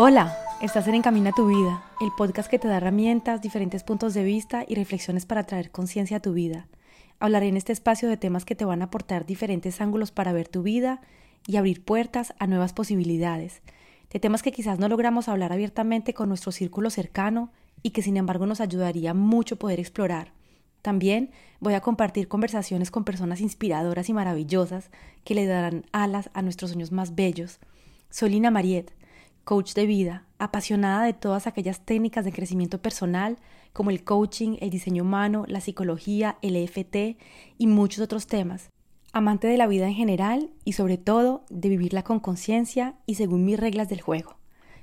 Hola, estás en Encamina tu vida, el podcast que te da herramientas, diferentes puntos de vista y reflexiones para traer conciencia a tu vida. Hablaré en este espacio de temas que te van a aportar diferentes ángulos para ver tu vida y abrir puertas a nuevas posibilidades, de temas que quizás no logramos hablar abiertamente con nuestro círculo cercano y que sin embargo nos ayudaría mucho poder explorar. También voy a compartir conversaciones con personas inspiradoras y maravillosas que le darán alas a nuestros sueños más bellos. Soy Lina Mariet, coach de vida, apasionada de todas aquellas técnicas de crecimiento personal como el coaching, el diseño humano, la psicología, el EFT y muchos otros temas. Amante de la vida en general y sobre todo de vivirla con conciencia y según mis reglas del juego.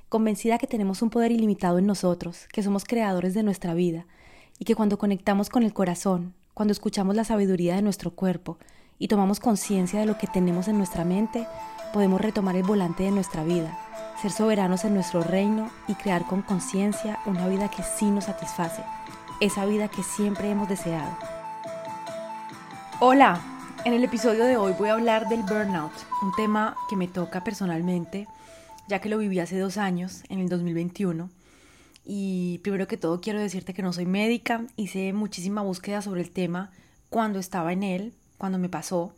Convencida que tenemos un poder ilimitado en nosotros, que somos creadores de nuestra vida y que cuando conectamos con el corazón, cuando escuchamos la sabiduría de nuestro cuerpo y tomamos conciencia de lo que tenemos en nuestra mente, podemos retomar el volante de nuestra vida ser soberanos en nuestro reino y crear con conciencia una vida que sí nos satisface, esa vida que siempre hemos deseado. Hola, en el episodio de hoy voy a hablar del burnout, un tema que me toca personalmente, ya que lo viví hace dos años, en el 2021. Y primero que todo quiero decirte que no soy médica, hice muchísima búsqueda sobre el tema cuando estaba en él, cuando me pasó.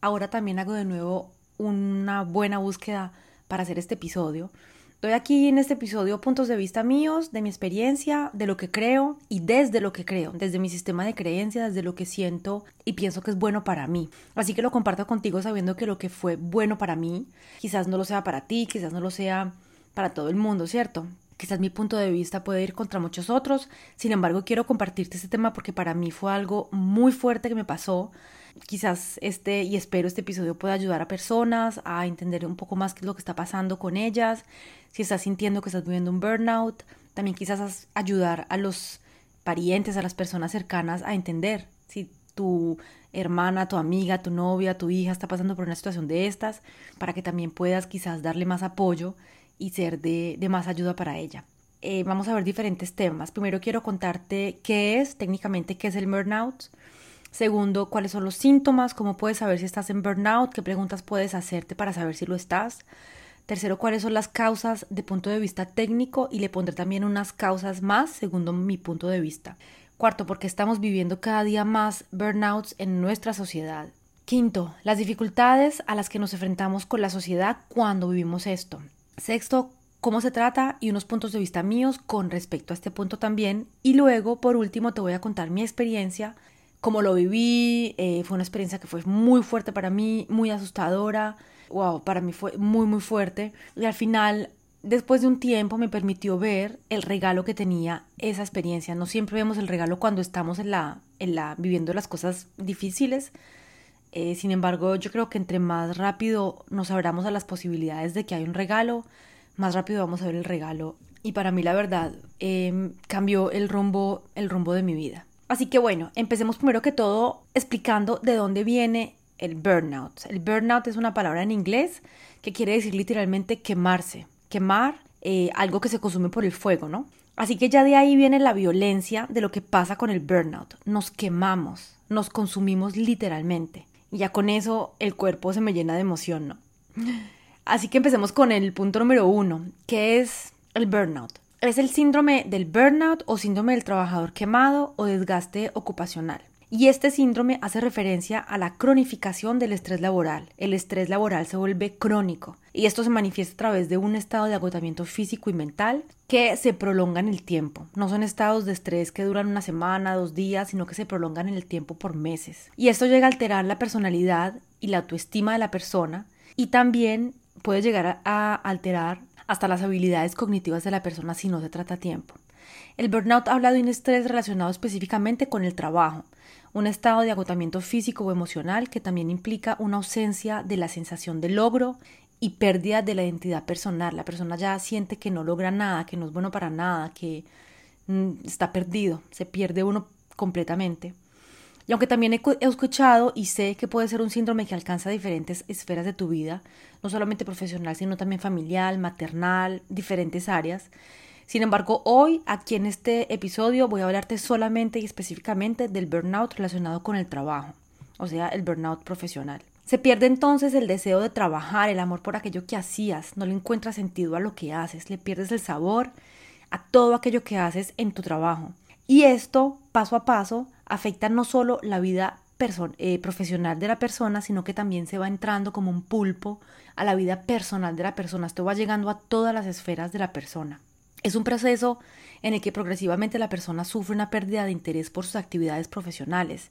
Ahora también hago de nuevo una buena búsqueda para hacer este episodio. Doy aquí en este episodio puntos de vista míos, de mi experiencia, de lo que creo y desde lo que creo, desde mi sistema de creencias, desde lo que siento y pienso que es bueno para mí. Así que lo comparto contigo sabiendo que lo que fue bueno para mí, quizás no lo sea para ti, quizás no lo sea para todo el mundo, ¿cierto? Quizás mi punto de vista puede ir contra muchos otros, sin embargo quiero compartirte este tema porque para mí fue algo muy fuerte que me pasó, quizás este y espero este episodio pueda ayudar a personas a entender un poco más qué es lo que está pasando con ellas, si estás sintiendo que estás viviendo un burnout, también quizás ayudar a los parientes, a las personas cercanas a entender si tu hermana, tu amiga, tu novia, tu hija está pasando por una situación de estas, para que también puedas quizás darle más apoyo y ser de, de más ayuda para ella. Eh, vamos a ver diferentes temas. Primero quiero contarte qué es técnicamente, qué es el burnout. Segundo, cuáles son los síntomas, cómo puedes saber si estás en burnout, qué preguntas puedes hacerte para saber si lo estás. Tercero, cuáles son las causas de punto de vista técnico y le pondré también unas causas más segundo mi punto de vista. Cuarto, porque estamos viviendo cada día más burnouts en nuestra sociedad. Quinto, las dificultades a las que nos enfrentamos con la sociedad cuando vivimos esto. Sexto, cómo se trata y unos puntos de vista míos con respecto a este punto también. Y luego, por último, te voy a contar mi experiencia como lo viví, eh, fue una experiencia que fue muy fuerte para mí, muy asustadora, wow, para mí fue muy, muy fuerte. Y al final, después de un tiempo, me permitió ver el regalo que tenía esa experiencia. No siempre vemos el regalo cuando estamos en la, en la, viviendo las cosas difíciles. Eh, sin embargo, yo creo que entre más rápido nos abramos a las posibilidades de que hay un regalo, más rápido vamos a ver el regalo. Y para mí, la verdad, em, cambió el rumbo, el rumbo de mi vida. Así que bueno, empecemos primero que todo explicando de dónde viene el burnout. El burnout es una palabra en inglés que quiere decir literalmente quemarse, quemar eh, algo que se consume por el fuego, ¿no? Así que ya de ahí viene la violencia de lo que pasa con el burnout. Nos quemamos, nos consumimos literalmente. Y ya con eso el cuerpo se me llena de emoción, ¿no? Así que empecemos con el punto número uno, que es el burnout. Es el síndrome del burnout o síndrome del trabajador quemado o desgaste ocupacional. Y este síndrome hace referencia a la cronificación del estrés laboral. El estrés laboral se vuelve crónico y esto se manifiesta a través de un estado de agotamiento físico y mental que se prolonga en el tiempo. No son estados de estrés que duran una semana, dos días, sino que se prolongan en el tiempo por meses. Y esto llega a alterar la personalidad y la autoestima de la persona y también puede llegar a alterar hasta las habilidades cognitivas de la persona si no se trata a tiempo. El burnout habla de un estrés relacionado específicamente con el trabajo, un estado de agotamiento físico o emocional que también implica una ausencia de la sensación de logro y pérdida de la identidad personal. La persona ya siente que no logra nada, que no es bueno para nada, que mm, está perdido, se pierde uno completamente. Y aunque también he, escuchado y sé que puede ser un síndrome que alcanza diferentes esferas de tu vida, no solamente profesional, sino también familiar, maternal, diferentes áreas. Sin embargo, hoy, aquí en este episodio, voy a hablarte solamente y específicamente del burnout relacionado con el trabajo, o sea, el burnout profesional. Se pierde entonces el deseo de trabajar, el amor por aquello que hacías, no le encuentras sentido a lo que haces, le pierdes el sabor a todo aquello que haces en tu trabajo. Y esto, paso a paso, afecta no solo la vida eh, profesional de la persona, sino que también se va entrando como un pulpo a la vida personal de la persona. Esto va llegando a todas las esferas de la persona. Es un proceso en el que progresivamente la persona sufre una pérdida de interés por sus actividades profesionales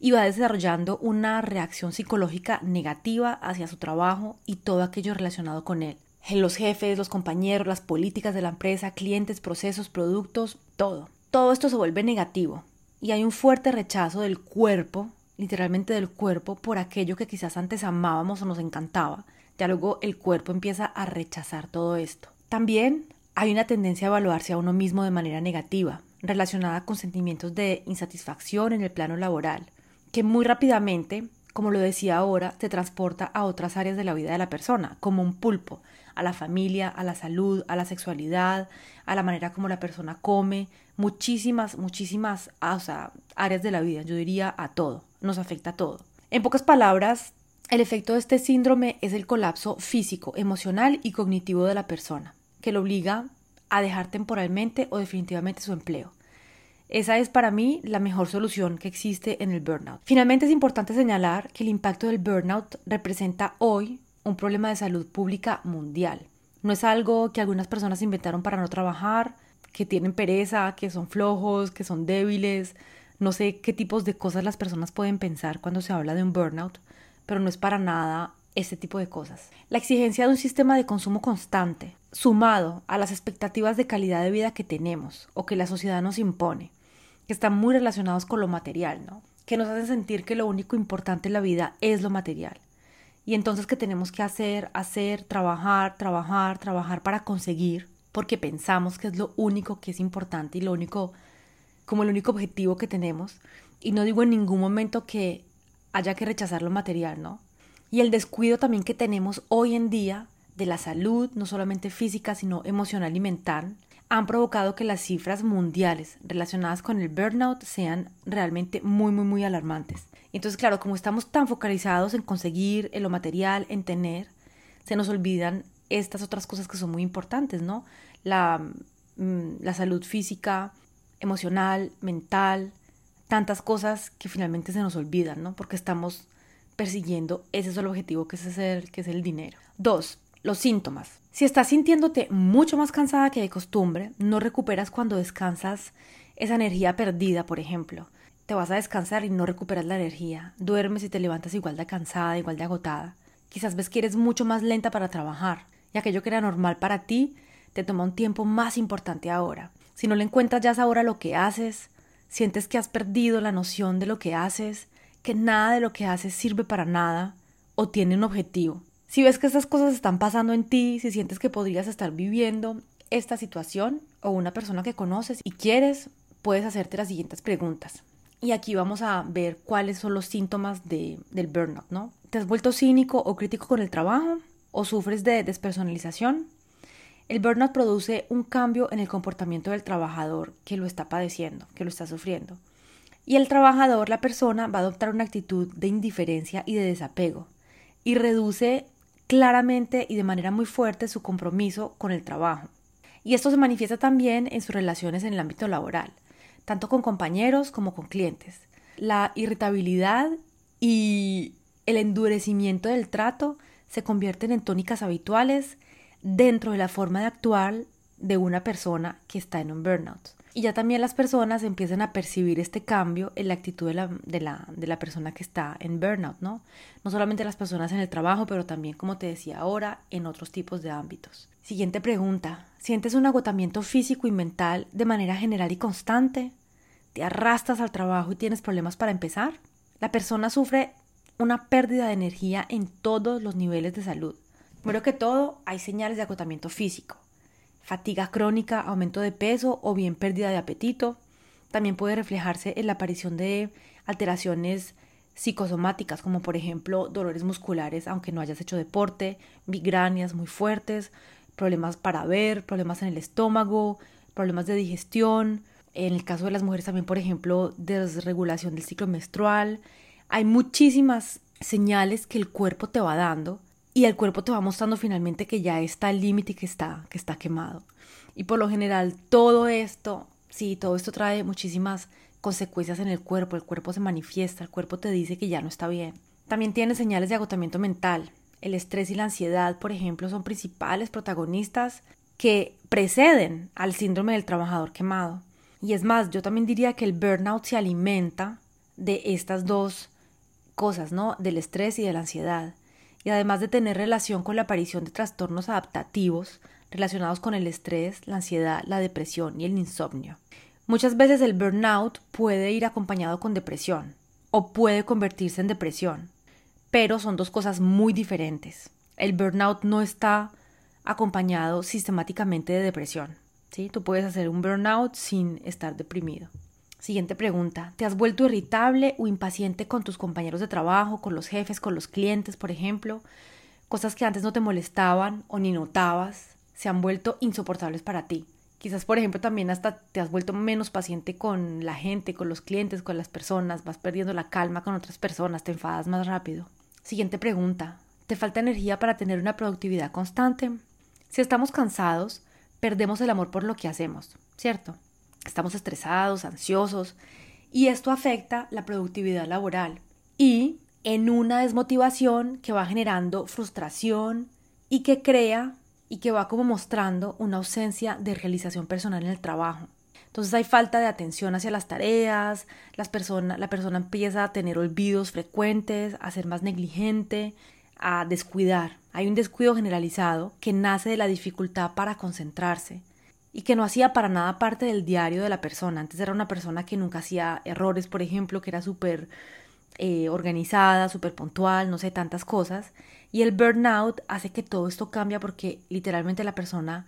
y va desarrollando una reacción psicológica negativa hacia su trabajo y todo aquello relacionado con él. Los jefes, los compañeros, las políticas de la empresa, clientes, procesos, productos, todo. Todo esto se vuelve negativo y hay un fuerte rechazo del cuerpo, literalmente del cuerpo, por aquello que quizás antes amábamos o nos encantaba. Ya luego el cuerpo empieza a rechazar todo esto. También hay una tendencia a evaluarse a uno mismo de manera negativa, relacionada con sentimientos de insatisfacción en el plano laboral, que muy rápidamente, como lo decía ahora, se transporta a otras áreas de la vida de la persona, como un pulpo, a la familia, a la salud, a la sexualidad, a la manera como la persona come, muchísimas, muchísimas áreas de la vida, yo diría a todo, nos afecta todo. En pocas palabras, el efecto de este síndrome es el colapso físico, emocional y cognitivo de la persona que lo obliga a dejar temporalmente o definitivamente su empleo. Esa es para mí la mejor solución que existe en el burnout. Finalmente es importante señalar que el impacto del burnout representa hoy un problema de salud pública mundial. No es algo que algunas personas inventaron para no trabajar, que tienen pereza, que son flojos, que son débiles. No sé qué tipos de cosas las personas pueden pensar cuando se habla de un burnout, pero no es para nada este tipo de cosas. La exigencia de un sistema de consumo constante, sumado a las expectativas de calidad de vida que tenemos o que la sociedad nos impone, que están muy relacionados con lo material, ¿no? Que nos hacen sentir que lo único importante en la vida es lo material. Y entonces que tenemos que hacer, hacer, trabajar, trabajar, trabajar para conseguir, porque pensamos que es lo único que es importante y lo único, como el único objetivo que tenemos. Y no digo en ningún momento que haya que rechazar lo material, ¿no? y el descuido también que tenemos hoy en día de la salud, no solamente física, sino emocional y mental, han provocado que las cifras mundiales relacionadas con el burnout sean realmente muy, muy, muy alarmantes. Entonces, claro, como estamos tan focalizados en conseguir, en lo material, en tener, se nos olvidan estas otras cosas que son muy importantes, ¿no? La, mm, la salud física, emocional, mental, tantas cosas que finalmente se nos olvidan, ¿no? Porque estamos persiguiendo ese solo objetivo que es, el, que es el dinero. Dos, los síntomas. Si estás sintiéndote mucho más cansada que de costumbre, no recuperas cuando descansas esa energía perdida, por ejemplo. Te vas a descansar y no recuperas la energía. Duermes y te levantas igual de cansada, igual de agotada. Quizás ves que eres mucho más lenta para trabajar y aquello que era normal para ti te toma un tiempo más importante ahora. Si no le encuentras ya ahora lo que haces, sientes que has perdido la noción de lo que haces, que nada de lo que haces sirve para nada o tiene un objetivo. Si ves que estas cosas están pasando en ti, si sientes que podrías estar viviendo esta situación o una persona que conoces y quieres, puedes hacerte las siguientes preguntas. Y aquí vamos a ver cuáles son los síntomas de, del burnout, ¿no? ¿Te has vuelto cínico o crítico con el trabajo? ¿O sufres de despersonalización? El burnout produce un cambio en el comportamiento del trabajador que lo está padeciendo, que lo está sufriendo. Y el trabajador, la persona, va a adoptar una actitud de indiferencia y de desapego y reduce claramente y de manera muy fuerte su compromiso con el trabajo. Y esto se manifiesta también en sus relaciones en el ámbito laboral, tanto con compañeros como con clientes. La irritabilidad y el endurecimiento del trato se convierten en tónicas habituales dentro de la forma de actuar de una persona que está en un burnout. Y ya también las personas empiezan a percibir este cambio en la actitud de la, de la, de la persona que está en burnout, ¿no? No solamente las personas en el trabajo, pero también, como te decía ahora, en otros tipos de ámbitos. Siguiente pregunta. ¿Sientes un agotamiento físico y mental de manera general y constante? ¿Te arrastras al trabajo y tienes problemas para empezar? La persona sufre una pérdida de energía en todos los niveles de salud. Primero que todo, hay señales de agotamiento físico fatiga crónica, aumento de peso o bien pérdida de apetito. También puede reflejarse en la aparición de alteraciones psicosomáticas, como por ejemplo dolores musculares aunque no hayas hecho deporte, migrañas muy fuertes, problemas para ver, problemas en el estómago, problemas de digestión. En el caso de las mujeres también, por ejemplo, desregulación del ciclo menstrual. Hay muchísimas señales que el cuerpo te va dando y el cuerpo te va mostrando finalmente que ya está el límite y que está, que está quemado. Y por lo general todo esto, sí, todo esto trae muchísimas consecuencias en el cuerpo, el cuerpo se manifiesta, el cuerpo te dice que ya no está bien. También tiene señales de agotamiento mental. El estrés y la ansiedad, por ejemplo, son principales protagonistas que preceden al síndrome del trabajador quemado. Y es más, yo también diría que el burnout se alimenta de estas dos cosas, ¿no? Del estrés y de la ansiedad. Y además de tener relación con la aparición de trastornos adaptativos relacionados con el estrés, la ansiedad, la depresión y el insomnio. Muchas veces el burnout puede ir acompañado con depresión o puede convertirse en depresión, pero son dos cosas muy diferentes. El burnout no está acompañado sistemáticamente de depresión. ¿sí? Tú puedes hacer un burnout sin estar deprimido. Siguiente pregunta. ¿Te has vuelto irritable o impaciente con tus compañeros de trabajo, con los jefes, con los clientes, por ejemplo? Cosas que antes no te molestaban o ni notabas se han vuelto insoportables para ti. Quizás, por ejemplo, también hasta te has vuelto menos paciente con la gente, con los clientes, con las personas, vas perdiendo la calma con otras personas, te enfadas más rápido. Siguiente pregunta. ¿Te falta energía para tener una productividad constante? Si estamos cansados, perdemos el amor por lo que hacemos, ¿cierto? Estamos estresados, ansiosos, y esto afecta la productividad laboral y en una desmotivación que va generando frustración y que crea y que va como mostrando una ausencia de realización personal en el trabajo. Entonces hay falta de atención hacia las tareas, las personas, la persona empieza a tener olvidos frecuentes, a ser más negligente, a descuidar. Hay un descuido generalizado que nace de la dificultad para concentrarse y que no hacía para nada parte del diario de la persona. Antes era una persona que nunca hacía errores, por ejemplo, que era súper eh, organizada, súper puntual, no sé, tantas cosas. Y el burnout hace que todo esto cambie porque literalmente la persona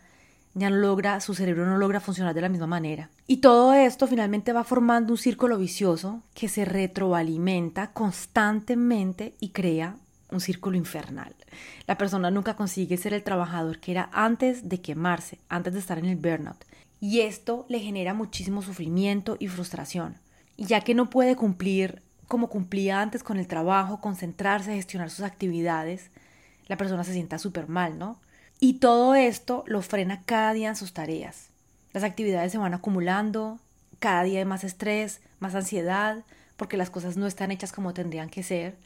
ya no logra, su cerebro no logra funcionar de la misma manera. Y todo esto finalmente va formando un círculo vicioso que se retroalimenta constantemente y crea un círculo infernal. La persona nunca consigue ser el trabajador que era antes de quemarse, antes de estar en el burnout. Y esto le genera muchísimo sufrimiento y frustración. Y ya que no puede cumplir como cumplía antes con el trabajo, concentrarse, gestionar sus actividades, la persona se sienta súper mal, ¿no? Y todo esto lo frena cada día en sus tareas. Las actividades se van acumulando, cada día hay más estrés, más ansiedad, porque las cosas no están hechas como tendrían que ser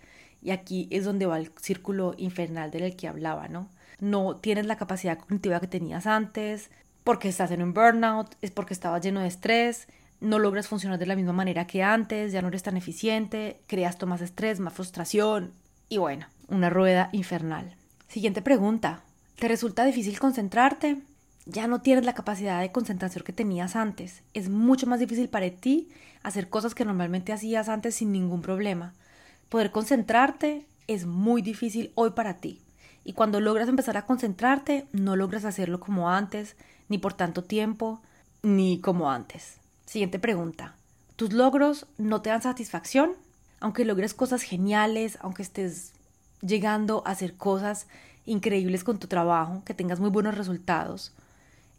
y aquí es donde va el círculo infernal del que hablaba, ¿no? No tienes la capacidad cognitiva que tenías antes, porque estás en un burnout, es porque estabas lleno de estrés, no logras funcionar de la misma manera que antes, ya no eres tan eficiente, creas más estrés, más frustración y bueno, una rueda infernal. Siguiente pregunta. ¿Te resulta difícil concentrarte? Ya no tienes la capacidad de concentración que tenías antes. Es mucho más difícil para ti hacer cosas que normalmente hacías antes sin ningún problema. Poder concentrarte es muy difícil hoy para ti. Y cuando logras empezar a concentrarte, no logras hacerlo como antes, ni por tanto tiempo, ni como antes. Siguiente pregunta. ¿Tus logros no te dan satisfacción? Aunque logres cosas geniales, aunque estés llegando a hacer cosas increíbles con tu trabajo, que tengas muy buenos resultados,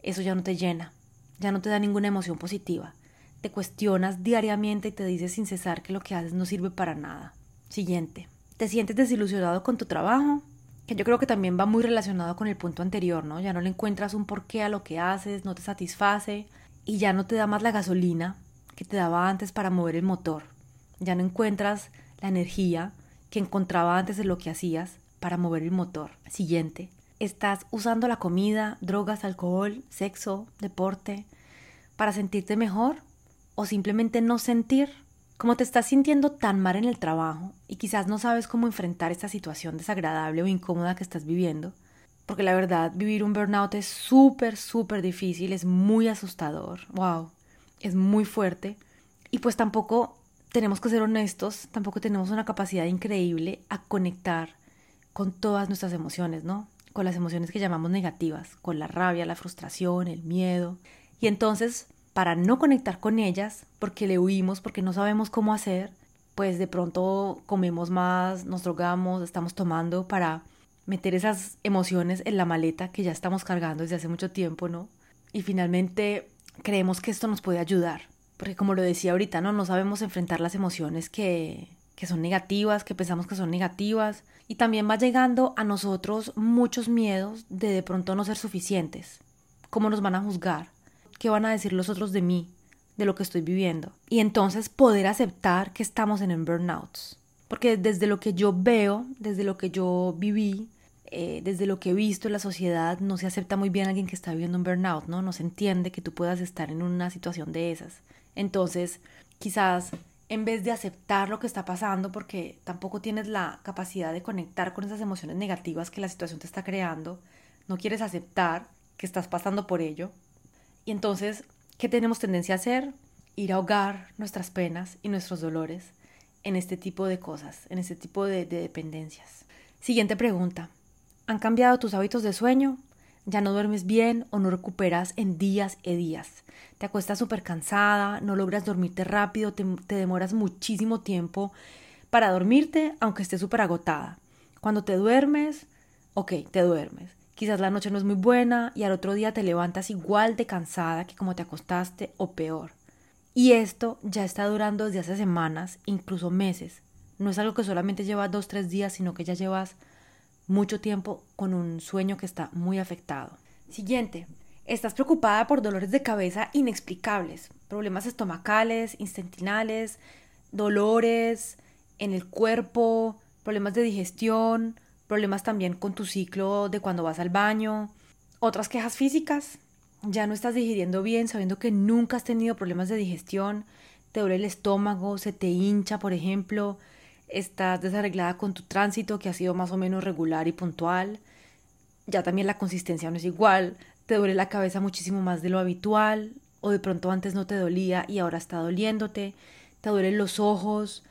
eso ya no te llena, ya no te da ninguna emoción positiva. Te cuestionas diariamente y te dices sin cesar que lo que haces no sirve para nada. Siguiente. ¿Te sientes desilusionado con tu trabajo? Que yo creo que también va muy relacionado con el punto anterior, ¿no? Ya no le encuentras un porqué a lo que haces, no te satisface y ya no te da más la gasolina que te daba antes para mover el motor. Ya no encuentras la energía que encontraba antes de lo que hacías para mover el motor. Siguiente. Estás usando la comida, drogas, alcohol, sexo, deporte para sentirte mejor o simplemente no sentir como te estás sintiendo tan mal en el trabajo y quizás no sabes cómo enfrentar esta situación desagradable o incómoda que estás viviendo, porque la verdad vivir un burnout es súper, súper difícil, es muy asustador, wow, es muy fuerte y pues tampoco tenemos que ser honestos, tampoco tenemos una capacidad increíble a conectar con todas nuestras emociones, ¿no? Con las emociones que llamamos negativas, con la rabia, la frustración, el miedo. Y entonces para no conectar con ellas, porque le huimos, porque no sabemos cómo hacer, pues de pronto comemos más, nos drogamos, estamos tomando para meter esas emociones en la maleta que ya estamos cargando desde hace mucho tiempo, ¿no? Y finalmente creemos que esto nos puede ayudar, porque como lo decía ahorita, ¿no? No sabemos enfrentar las emociones que, que son negativas, que pensamos que son negativas. Y también va llegando a nosotros muchos miedos de de pronto no ser suficientes. ¿Cómo nos van a juzgar? ¿Qué van a decir los otros de mí? De lo que estoy viviendo. Y entonces poder aceptar que estamos en un burnout. Porque desde lo que yo veo, desde lo que yo viví, eh, desde lo que he visto en la sociedad, no se acepta muy bien a alguien que está viviendo un burnout, ¿no? No se entiende que tú puedas estar en una situación de esas. Entonces, quizás en vez de aceptar lo que está pasando, porque tampoco tienes la capacidad de conectar con esas emociones negativas que la situación te está creando, no quieres aceptar que estás pasando por ello. Y entonces, ¿qué tenemos tendencia a hacer? Ir a ahogar nuestras penas y nuestros dolores en este tipo de cosas, en este tipo de, de dependencias. Siguiente pregunta. ¿Han cambiado tus hábitos de sueño? ¿Ya no duermes bien o no recuperas en días y días? Te acuestas súper cansada, no logras dormirte rápido, te, te demoras muchísimo tiempo para dormirte, aunque estés súper agotada. Cuando te duermes, ok, te duermes. Quizás la noche no es muy buena y al otro día te levantas igual de cansada que como te acostaste o peor. Y esto ya está durando desde hace semanas, incluso meses. No es algo que solamente lleva dos, tres días, sino que ya llevas mucho tiempo con un sueño que está muy afectado. Siguiente, estás preocupada por dolores de cabeza inexplicables, problemas estomacales, intestinales, dolores en el cuerpo, problemas de digestión, problemas también con tu ciclo de cuando vas al baño, otras quejas físicas, ya no estás digiriendo bien sabiendo que nunca has tenido problemas de digestión, te duele el estómago, se te hincha, por ejemplo, estás desarreglada con tu tránsito que ha sido más o menos regular y puntual, ya también la consistencia no es igual, te duele la cabeza muchísimo más de lo habitual, o de pronto antes no te dolía y ahora está doliéndote, te duelen los ojos,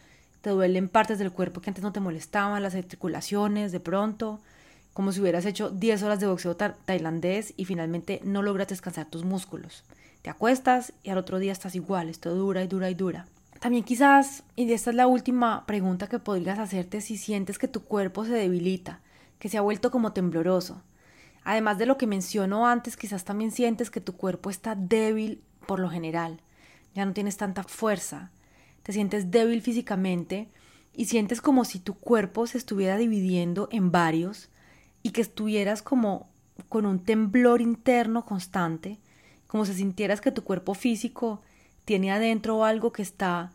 te duelen partes del cuerpo que antes no te molestaban, las articulaciones, de pronto, como si hubieras hecho 10 horas de boxeo tailandés y finalmente no logras descansar tus músculos. Te acuestas y al otro día estás igual, esto dura y dura y dura. También quizás, y esta es la última pregunta que podrías hacerte si sientes que tu cuerpo se debilita, que se ha vuelto como tembloroso. Además de lo que menciono antes, quizás también sientes que tu cuerpo está débil por lo general, ya no tienes tanta fuerza, te sientes débil físicamente y sientes como si tu cuerpo se estuviera dividiendo en varios y que estuvieras como con un temblor interno constante, como si sintieras que tu cuerpo físico tiene adentro algo que está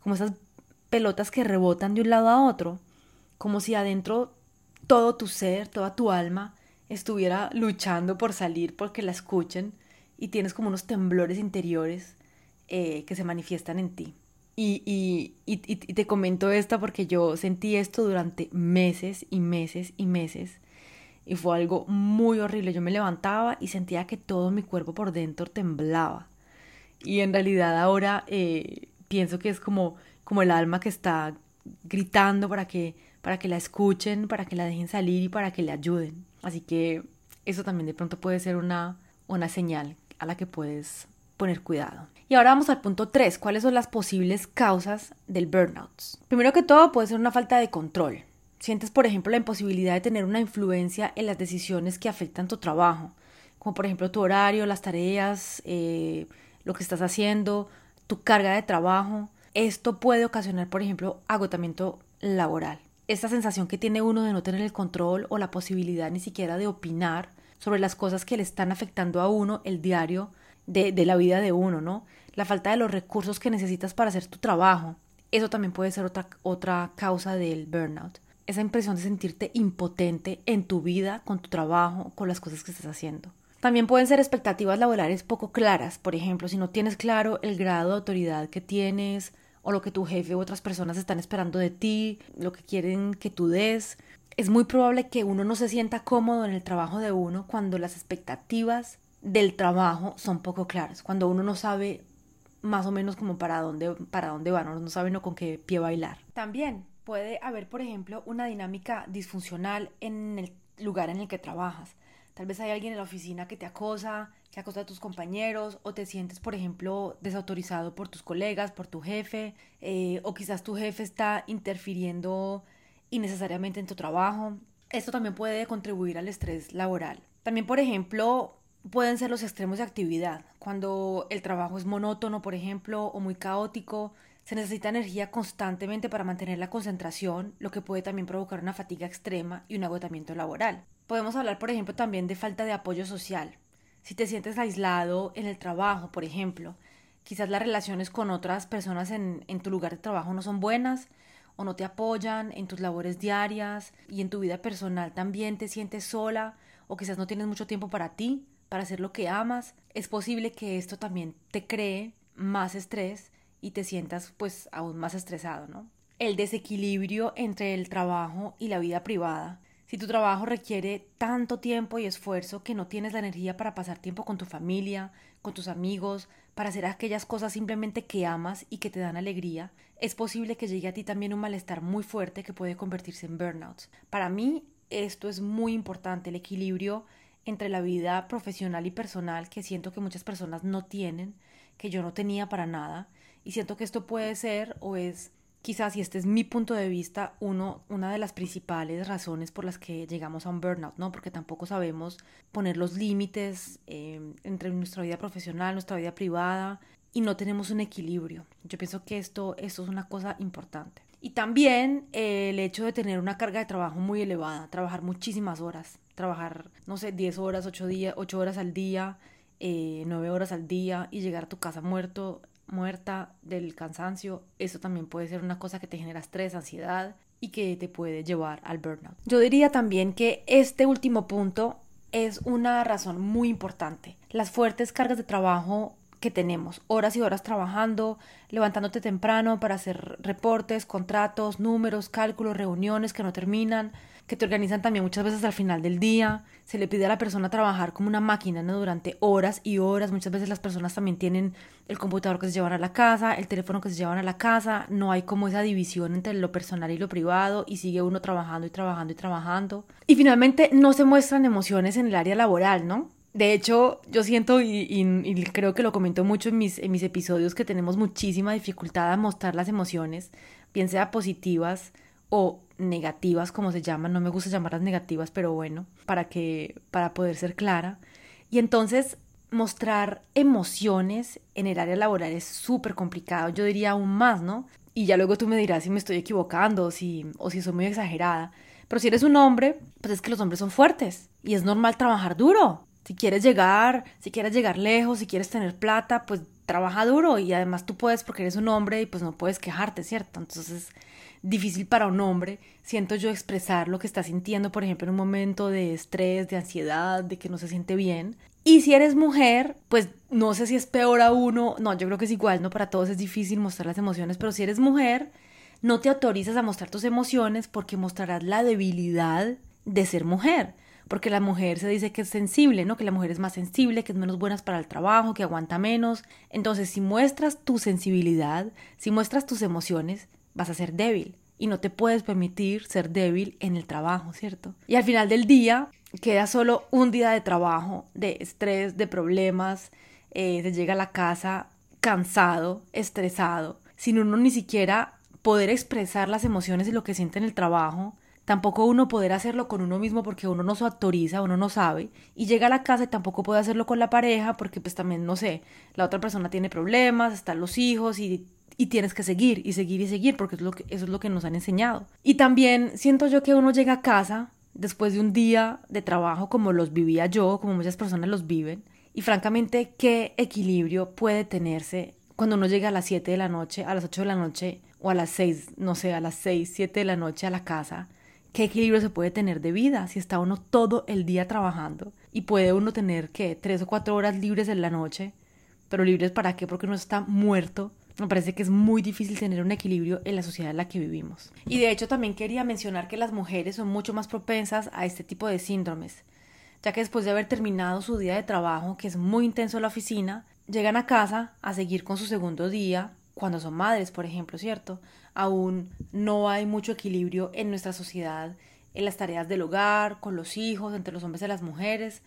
como esas pelotas que rebotan de un lado a otro, como si adentro todo tu ser, toda tu alma estuviera luchando por salir porque la escuchen y tienes como unos temblores interiores eh, que se manifiestan en ti. Y, y, y, y, te comento esto porque yo sentí esto durante meses y meses y meses. Y fue algo muy horrible. Yo me levantaba y sentía que todo mi cuerpo por dentro temblaba. Y en realidad ahora eh, pienso que es como, como el alma que está gritando para que, para que la escuchen, para que la dejen salir y para que le ayuden. Así que eso también de pronto puede ser una, una señal a la que puedes poner cuidado. Y ahora vamos al punto 3. ¿Cuáles son las posibles causas del burnout? Primero que todo puede ser una falta de control. Sientes, por ejemplo, la imposibilidad de tener una influencia en las decisiones que afectan tu trabajo, como por ejemplo tu horario, las tareas, eh, lo que estás haciendo, tu carga de trabajo. Esto puede ocasionar, por ejemplo, agotamiento laboral. Esta sensación que tiene uno de no tener el control o la posibilidad ni siquiera de opinar sobre las cosas que le están afectando a uno el diario de, la vida de uno, ¿no? La falta de los recursos que necesitas para hacer tu trabajo. Eso también puede ser otra, otra causa del burnout. Esa impresión de sentirte impotente en tu vida, con tu trabajo, con las cosas que estás haciendo. También pueden ser expectativas laborales poco claras, por ejemplo, si no tienes claro el grado de autoridad que tienes o lo que tu jefe u otras personas están esperando de ti, lo que quieren que tú des. Es muy probable que uno no se sienta cómodo en el trabajo de uno cuando las expectativas del trabajo son poco claras, cuando uno no sabe más o menos como para dónde, para dónde va, no, no sabe no con qué pie bailar. También puede haber, por ejemplo, una dinámica disfuncional en el lugar en el que trabajas. Tal vez hay alguien en la oficina que te acosa, que acosa a tus compañeros, o te sientes, por ejemplo, desautorizado por tus colegas, por tu jefe, eh, o quizás tu jefe está interfiriendo innecesariamente en tu trabajo. Esto también puede contribuir al estrés laboral. También, por ejemplo, pueden ser los extremos de actividad. Cuando el trabajo es monótono, por ejemplo, o muy caótico, Se necesita energía constantemente para mantener la concentración, lo que puede también provocar una fatiga extrema y un agotamiento laboral. Podemos hablar, por ejemplo, también de falta de apoyo social. Si te sientes aislado en el trabajo, por ejemplo, quizás las relaciones con otras personas en, tu lugar de trabajo no son buenas o no te apoyan en tus labores diarias y en tu vida personal también te sientes sola o quizás no tienes mucho tiempo para ti, para hacer lo que amas, es posible que esto también te cree más estrés y te sientas pues aún más estresado, ¿no? El desequilibrio entre el trabajo y la vida privada. Si tu trabajo requiere tanto tiempo y esfuerzo que no tienes la energía para pasar tiempo con tu familia, con tus amigos, para hacer aquellas cosas simplemente que amas y que te dan alegría, es posible que llegue a ti también un malestar muy fuerte que puede convertirse en burnout. Para mí esto es muy importante, el equilibrio entre la vida profesional y personal que siento que muchas personas no tienen, que yo no tenía para nada, y siento que esto puede ser o es quizás, y este es mi punto de vista, uno, una de las principales razones por las que llegamos a un burnout, ¿no? Porque tampoco sabemos poner los límites eh, entre nuestra vida profesional, nuestra vida privada, y no tenemos un equilibrio. Yo pienso que esto, esto es una cosa importante. Y también el hecho de tener una carga de trabajo muy elevada, trabajar muchísimas horas, trabajar, no sé, 10 horas, 8, días, 8 horas al día, eh, 9 horas al día y llegar a tu casa muerto, muerta del cansancio, eso también puede ser una cosa que te genera estrés, ansiedad y que te puede llevar al burnout. Yo diría también que este último punto es una razón muy importante. Las fuertes cargas de trabajo que tenemos, horas y horas trabajando, levantándote temprano para hacer reportes, contratos, números, cálculos, reuniones que no terminan, que te organizan también muchas veces al final del día. Se le pide a la persona trabajar como una máquina ¿no? durante horas y horas. Muchas veces las personas también tienen el computador que se llevan a la casa, el teléfono que se llevan a la casa. No hay como esa división entre lo personal y lo privado y sigue uno trabajando y trabajando y trabajando. Y finalmente no se muestran emociones en el área laboral, ¿no? De hecho, yo siento y, creo que lo comento mucho en mis, en mis episodios que tenemos muchísima dificultad a mostrar las emociones, bien sea positivas o negativas, como se llaman. No me gusta llamarlas negativas, pero bueno, para que para poder ser clara. Y entonces mostrar emociones en el área laboral es súper complicado. Yo diría aún más, ¿no? Y ya luego tú me dirás si me estoy equivocando si, o si soy muy exagerada. Pero si eres un hombre, pues es que los hombres son fuertes y es normal trabajar duro. Si quieres llegar, si quieres llegar lejos, si quieres tener plata, pues trabaja duro y además tú puedes porque eres un hombre y pues no puedes quejarte, ¿cierto? Entonces es difícil para un hombre, siento yo expresar lo que está sintiendo, por ejemplo, en un momento de estrés, de ansiedad, de que no se siente bien. Y si eres mujer, pues no sé si es peor a uno, no, yo creo que es igual, ¿no? Para todos es difícil mostrar las emociones, pero si eres mujer, no te autorizas a mostrar tus emociones porque mostrarás la debilidad de ser mujer porque la mujer se dice que es sensible, ¿no? Que la mujer es más sensible, que es menos buena para el trabajo, que aguanta menos. Entonces, si muestras tu sensibilidad, si muestras tus emociones, vas a ser débil y no te puedes permitir ser débil en el trabajo, ¿cierto? Y al final del día queda solo un día de trabajo, de estrés, de problemas, eh, llega a la casa cansado, estresado, sin uno ni siquiera poder expresar las emociones y lo que siente en el trabajo, tampoco uno poder hacerlo con uno mismo porque uno no se autoriza, uno no sabe, y llega a la casa y tampoco puede hacerlo con la pareja porque pues también, no sé, la otra persona tiene problemas, están los hijos y, y tienes que seguir y seguir y seguir porque es lo que, eso es lo que nos han enseñado. Y también siento yo que uno llega a casa después de un día de trabajo como los vivía yo, como muchas personas los viven, y francamente, ¿qué equilibrio puede tenerse cuando uno llega a las 7 de la noche, a las 8 de la noche o a las 6, no sé, a las 6, 7 de la noche a la casa? ¿Qué equilibrio se puede tener de vida si está uno todo el día trabajando y puede uno tener que tres o cuatro horas libres en la noche? Pero libres para qué? Porque uno está muerto. Me parece que es muy difícil tener un equilibrio en la sociedad en la que vivimos. Y de hecho también quería mencionar que las mujeres son mucho más propensas a este tipo de síndromes, ya que después de haber terminado su día de trabajo, que es muy intenso en la oficina, llegan a casa a seguir con su segundo día, cuando son madres, por ejemplo, ¿cierto? aún no hay mucho equilibrio en nuestra sociedad en las tareas del hogar, con los hijos, entre los hombres y las mujeres.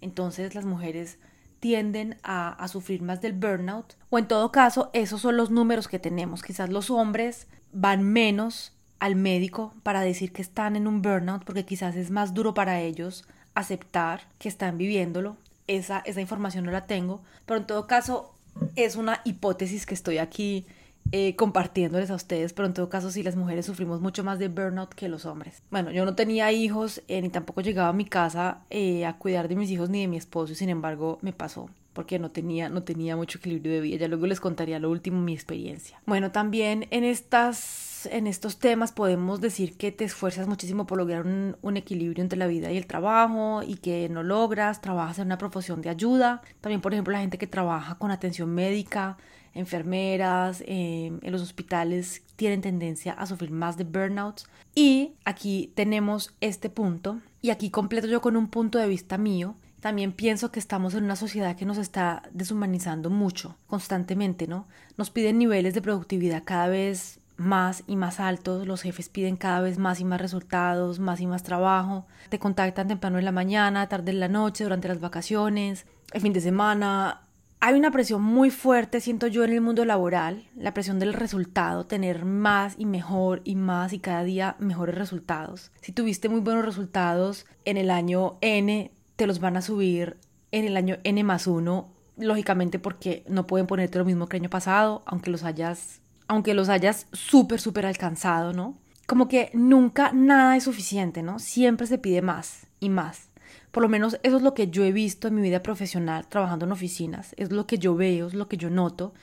Entonces las mujeres tienden a, sufrir más del burnout. O en todo caso, esos son los números que tenemos. Quizás los hombres van menos al médico para decir que están en un burnout porque quizás es más duro para ellos aceptar que están viviéndolo. Esa, esa información no la tengo. Pero en todo caso, es una hipótesis que estoy aquí eh, compartiéndoles a ustedes, pero en todo caso sí las mujeres sufrimos mucho más de burnout que los hombres. Bueno, yo no tenía hijos eh, ni tampoco llegaba a mi casa eh, a cuidar de mis hijos ni de mi esposo, sin embargo me pasó porque no tenía, no tenía mucho equilibrio de vida. Ya luego les contaría lo último mi experiencia. Bueno, también en estas en estos temas podemos decir que te esfuerzas muchísimo por lograr un, un, equilibrio entre la vida y el trabajo y que no logras, trabajas en una profesión de ayuda. También, por ejemplo, la gente que trabaja con atención médica, enfermeras, eh, en los hospitales tienen tendencia a sufrir más de burnouts. Y aquí tenemos este punto, y aquí completo yo con un punto de vista mío, también pienso que estamos en una sociedad que nos está deshumanizando mucho, constantemente, ¿no? Nos piden niveles de productividad cada vez más y más altos, los jefes piden cada vez más y más resultados, más y más trabajo, te contactan temprano en la mañana, tarde en la noche, durante las vacaciones, el fin de semana. Hay una presión muy fuerte, siento yo, en el mundo laboral, la presión del resultado, tener más y mejor y más y cada día mejores resultados. Si tuviste muy buenos resultados en el año N, te los van a subir en el año N más uno, lógicamente porque no pueden ponerte lo mismo que el año pasado, aunque los hayas, aunque los hayas súper, súper alcanzado, ¿no? Como que nunca nada es suficiente, ¿no? Siempre se pide más y más. Por lo menos eso es lo que yo he visto en mi vida profesional trabajando en oficinas, es lo que yo veo, es lo que yo noto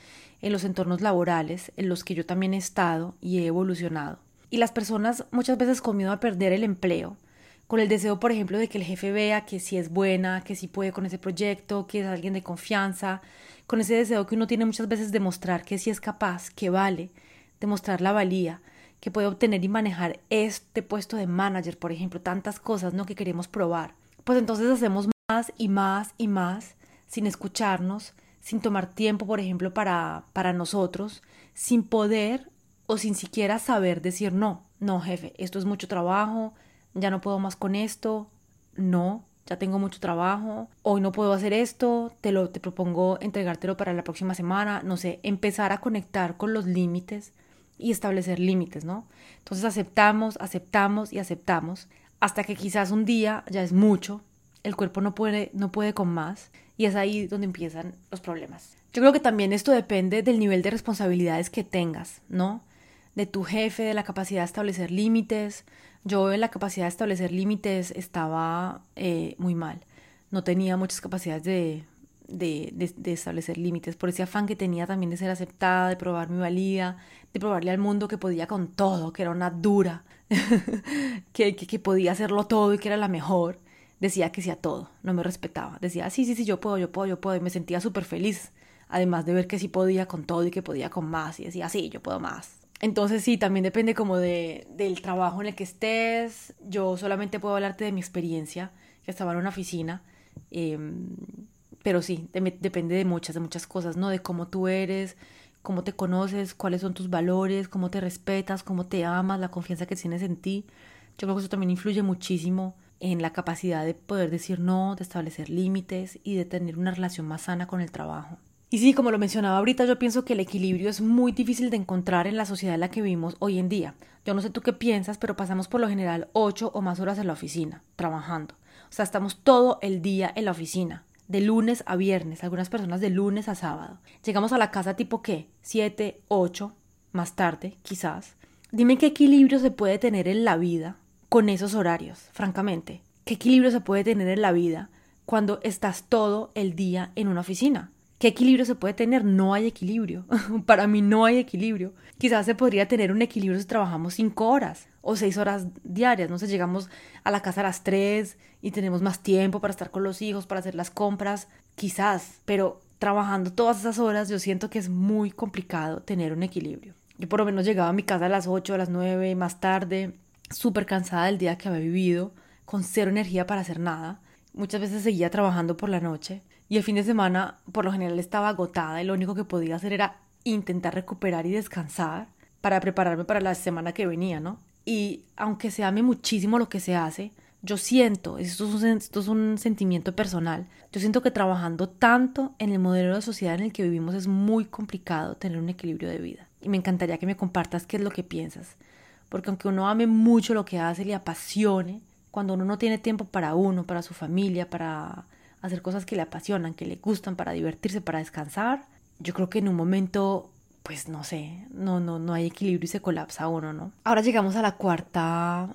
en los entornos laborales en los que yo también he estado y he evolucionado. Y las personas muchas veces con a perder el empleo, con el deseo, por ejemplo, de que el jefe vea que sí es buena, que sí puede con ese proyecto, que es alguien de confianza, con ese deseo que uno tiene muchas veces de mostrar que sí es capaz, que vale, demostrar la valía, que puede obtener y manejar este puesto de manager, por ejemplo, tantas cosas, ¿no? que queremos probar. Pues entonces hacemos más y más y más sin escucharnos, sin tomar tiempo, por ejemplo, para para nosotros, sin poder o sin siquiera saber decir no. No, jefe, esto es mucho trabajo, ya no puedo más con esto, no, ya tengo mucho trabajo, hoy no puedo hacer esto, te lo te propongo entregártelo para la próxima semana, no sé, empezar a conectar con los límites y establecer límites, ¿no? Entonces aceptamos, aceptamos y aceptamos hasta que quizás un día ya es mucho, el cuerpo no puede no puede con más y es ahí donde empiezan los problemas. Yo creo que también esto depende del nivel de responsabilidades que tengas, ¿no? De tu jefe, de la capacidad de establecer límites, yo en la capacidad de establecer límites estaba eh, muy mal. No tenía muchas capacidades de, de, de, establecer límites, por ese afán que tenía también de ser aceptada, de probar mi valía, de probarle al mundo que podía con todo, que era una dura, que, que, que, podía hacerlo todo y que era la mejor. Decía que sí a todo, no me respetaba. Decía, sí, sí, sí, yo puedo, yo puedo, yo puedo. Y me sentía súper feliz, además de ver que sí podía con todo y que podía con más. Y decía, sí, yo puedo más. Entonces sí, también depende como de, del trabajo en el que estés. Yo solamente puedo hablarte de mi experiencia, que estaba en una oficina. Em, pero sí, depende de muchas, de muchas cosas, ¿no? De cómo tú eres, cómo te conoces, cuáles son tus valores, cómo te respetas, cómo te amas, la confianza que tienes en ti. Yo creo que eso también influye muchísimo en la capacidad de poder decir no, de establecer límites y de tener una relación más sana con el trabajo. Y sí, como lo mencionaba ahorita, yo pienso que el equilibrio es muy difícil de encontrar en la sociedad en la que vivimos hoy en día. Yo no sé tú qué piensas, pero pasamos por lo general ocho o más horas en la oficina, trabajando. O sea, estamos todo el día en la oficina, de lunes a viernes, algunas personas de lunes a sábado. Llegamos a la casa tipo qué, siete, ocho, más tarde, quizás. Dime qué equilibrio se puede tener en la vida con esos horarios, francamente. ¿Qué equilibrio se puede tener en la vida cuando estás todo el día en una oficina? ¿Qué equilibrio se puede tener? No hay equilibrio. Para mí no hay equilibrio. Quizás se podría tener un equilibrio si trabajamos cinco horas o seis horas diarias. No sé, llegamos a la casa a las tres y tenemos más tiempo para estar con los hijos, para hacer las compras. Quizás, pero trabajando todas esas horas yo siento que es muy complicado tener un equilibrio. Yo por lo menos llegaba a mi casa a las ocho, a las nueve, más tarde, súper cansada del día que había vivido, con cero energía para hacer nada. Muchas veces seguía trabajando por la noche y el fin de semana, por lo general, estaba agotada y lo único que podía hacer era intentar recuperar y descansar para prepararme para la semana que venía, ¿no? Y aunque se ame muchísimo lo que se hace, yo siento, esto es, un, esto es un sentimiento personal, yo siento que trabajando tanto en el modelo de sociedad en el que vivimos es muy complicado tener un equilibrio de vida. Y me encantaría que me compartas qué es lo que piensas. Porque aunque uno ame mucho lo que hace, le apasione, cuando uno no tiene tiempo para uno, para su familia, para hacer cosas que le apasionan, que le gustan, para divertirse, para descansar, yo creo que en un momento pues no sé, no, no, no hay equilibrio y se colapsa uno, ¿no? Ahora llegamos a la cuarta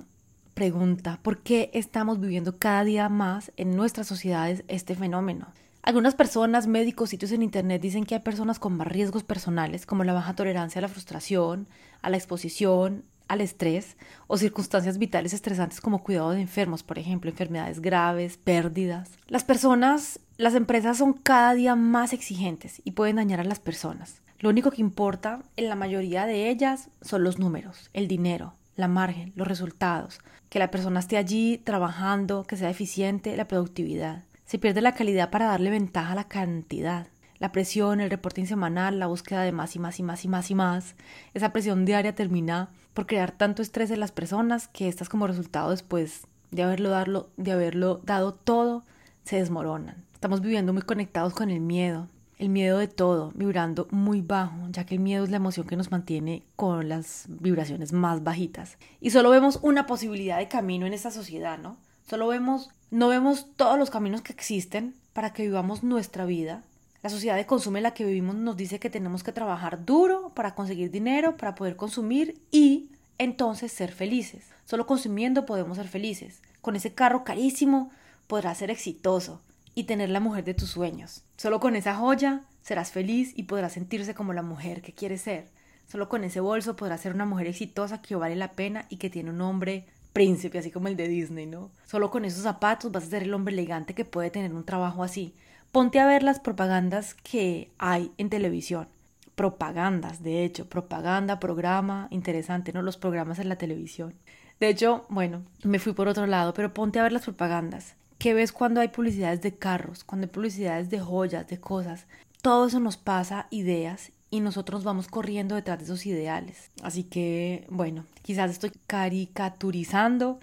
pregunta, ¿por qué estamos viviendo cada día más en nuestras sociedades este fenómeno? Algunas personas, médicos, sitios en Internet dicen que hay personas con más riesgos personales, como la baja tolerancia a la frustración, a la exposición, al estrés o circunstancias vitales estresantes como cuidado de enfermos, por ejemplo, enfermedades graves, pérdidas. Las personas, las empresas son cada día más exigentes y pueden dañar a las personas. Lo único que importa en la mayoría de ellas son los números, el dinero, la margen, los resultados, que la persona esté allí trabajando, que sea eficiente, la productividad. Se pierde la calidad para darle ventaja a la cantidad. La presión, el reporting semanal, la búsqueda de más y más y más y más y más. Esa presión diaria termina por crear tanto estrés en las personas que estas como resultado después de haberlo, darlo, de haberlo dado todo, se desmoronan. Estamos viviendo muy conectados con el miedo, el miedo de todo, vibrando muy bajo, ya que el miedo es la emoción que nos mantiene con las vibraciones más bajitas. Y solo vemos una posibilidad de camino en esta sociedad, ¿no? Solo vemos, no vemos todos los caminos que existen para que vivamos nuestra vida la sociedad de consumo en la que vivimos nos dice que tenemos que trabajar duro para conseguir dinero, para poder consumir y entonces ser felices. Solo consumiendo podemos ser felices. Con ese carro carísimo podrás ser exitoso y tener la mujer de tus sueños. Solo con esa joya serás feliz y podrás sentirse como la mujer que quieres ser. Solo con ese bolso podrás ser una mujer exitosa que vale la pena y que tiene un hombre príncipe, así como el de Disney, ¿no? Solo con esos zapatos vas a ser el hombre elegante que puede tener un trabajo así. Ponte a ver las propagandas que hay en televisión. Propagandas, de hecho, propaganda, programa, interesante, ¿no? Los programas en la televisión. De hecho, bueno, me fui por otro lado, pero ponte a ver las propagandas. ¿Qué ves cuando hay publicidades de carros, cuando hay publicidades de joyas, de cosas? Todo eso nos pasa ideas y nosotros vamos corriendo detrás de esos ideales. Así que, bueno, quizás estoy caricaturizando,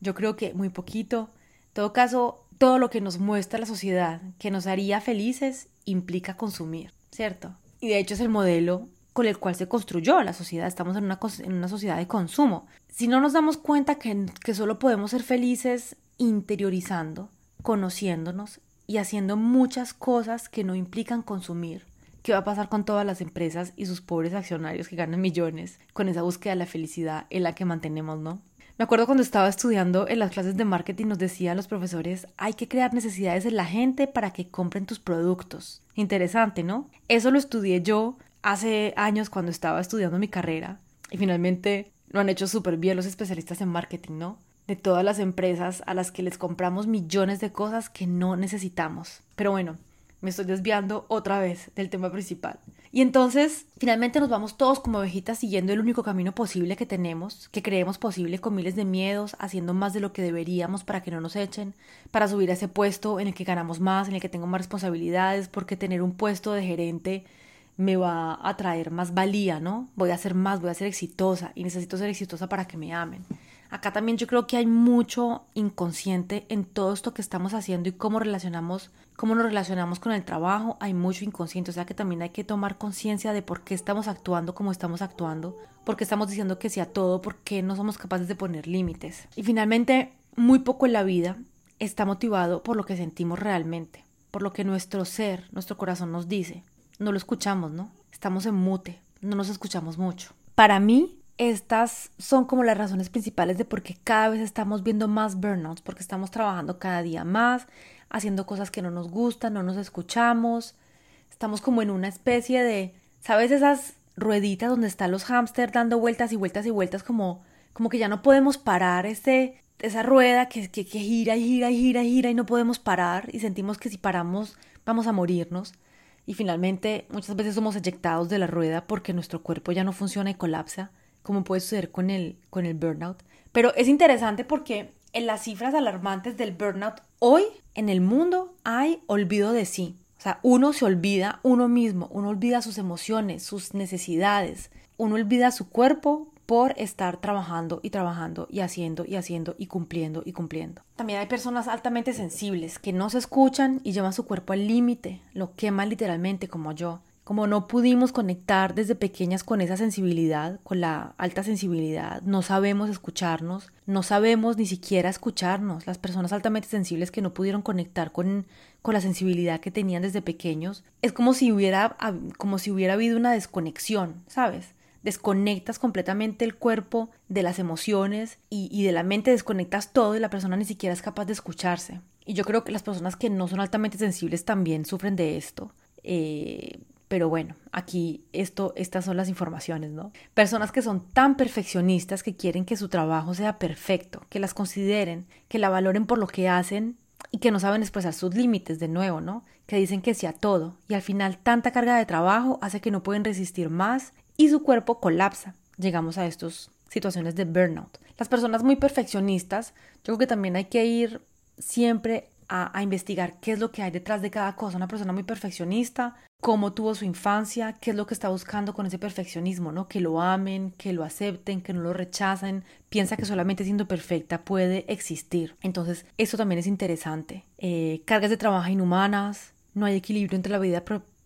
yo creo que muy poquito. En todo caso, todo lo que nos muestra la sociedad que nos haría felices implica consumir, ¿cierto? Y de hecho es el modelo con el cual se construyó la sociedad. Estamos en una, en una sociedad de consumo. Si no nos damos cuenta que, que solo podemos ser felices interiorizando, conociéndonos y haciendo muchas cosas que no implican consumir, ¿qué va a pasar con todas las empresas y sus pobres accionarios que ganan millones con esa búsqueda de la felicidad en la que mantenemos, ¿no? Me acuerdo cuando estaba estudiando en las clases de marketing nos decían los profesores, hay que crear necesidades en la gente para que compren tus productos. Interesante, ¿no? Eso lo estudié yo hace años cuando estaba estudiando mi carrera y finalmente lo han hecho súper bien los especialistas en marketing, ¿no? De todas las empresas a las que les compramos millones de cosas que no necesitamos. Pero bueno, me estoy desviando otra vez del tema principal. Y entonces, finalmente nos vamos todos como ovejitas siguiendo el único camino posible que tenemos, que creemos posible con miles de miedos, haciendo más de lo que deberíamos para que no nos echen, para subir a ese puesto en el que ganamos más, en el que tengo más responsabilidades, porque tener un puesto de gerente me va a traer más valía, ¿no? Voy a ser más, voy a ser exitosa y necesito ser exitosa para que me amen. Acá también yo creo que hay mucho inconsciente en todo esto que estamos haciendo y cómo relacionamos, cómo nos relacionamos con el trabajo, hay mucho inconsciente, o sea que también hay que tomar conciencia de por qué estamos actuando como estamos actuando, por qué estamos diciendo que sí a todo, por qué no somos capaces de poner límites. Y finalmente, muy poco en la vida está motivado por lo que sentimos realmente, por lo que nuestro ser, nuestro corazón nos dice. No lo escuchamos, ¿no? Estamos en mute, no nos escuchamos mucho. Para mí, estas son como las razones principales de por qué cada vez estamos viendo más burnouts, porque estamos trabajando cada día más, haciendo cosas que no nos gustan, no nos escuchamos, estamos como en una especie de, ¿sabes? Esas rueditas donde están los hámster dando vueltas y vueltas y vueltas como, como que ya no podemos parar ese, esa rueda que, que, que gira y gira y gira y gira y no podemos parar y sentimos que si paramos vamos a morirnos. Y finalmente muchas veces somos eyectados de la rueda porque nuestro cuerpo ya no funciona y colapsa como puede suceder con el, con el burnout. Pero es interesante porque en las cifras alarmantes del burnout, hoy en el mundo hay olvido de sí. O sea, uno se olvida uno mismo, uno olvida sus emociones, sus necesidades, uno olvida su cuerpo por estar trabajando y trabajando y haciendo y haciendo y cumpliendo y cumpliendo. También hay personas altamente sensibles que no se escuchan y llevan su cuerpo al límite, lo queman literalmente como yo, como no pudimos conectar desde pequeñas con esa sensibilidad, con la alta sensibilidad, no sabemos escucharnos, no sabemos ni siquiera escucharnos. Las personas altamente sensibles que no pudieron conectar con, con la sensibilidad que tenían desde pequeños, es como si hubiera, como si hubiera habido una desconexión, ¿sabes? desconectas completamente el cuerpo de las emociones y, de la mente, desconectas todo y la persona ni siquiera es capaz de escucharse. Y yo creo que las personas que no son altamente sensibles también sufren de esto. Eh, pero bueno, aquí esto, estas son las informaciones, ¿no? Personas que son tan perfeccionistas que quieren que su trabajo sea perfecto, que las consideren, que la valoren por lo que hacen y que no saben expresar sus límites de nuevo, ¿no? Que dicen que sí a todo y al final tanta carga de trabajo hace que no pueden resistir más y su cuerpo colapsa. Llegamos a estas situaciones de burnout. Las personas muy perfeccionistas, yo creo que también hay que ir siempre a, investigar qué es lo que hay detrás de cada cosa. Una persona muy perfeccionista, cómo tuvo su infancia, qué es lo que está buscando con ese perfeccionismo, ¿no? Que lo amen, que lo acepten, que no lo rechacen. Piensa que solamente siendo perfecta puede existir. Entonces, eso también es interesante. Eh, cargas de trabajo inhumanas, no hay equilibrio entre la vida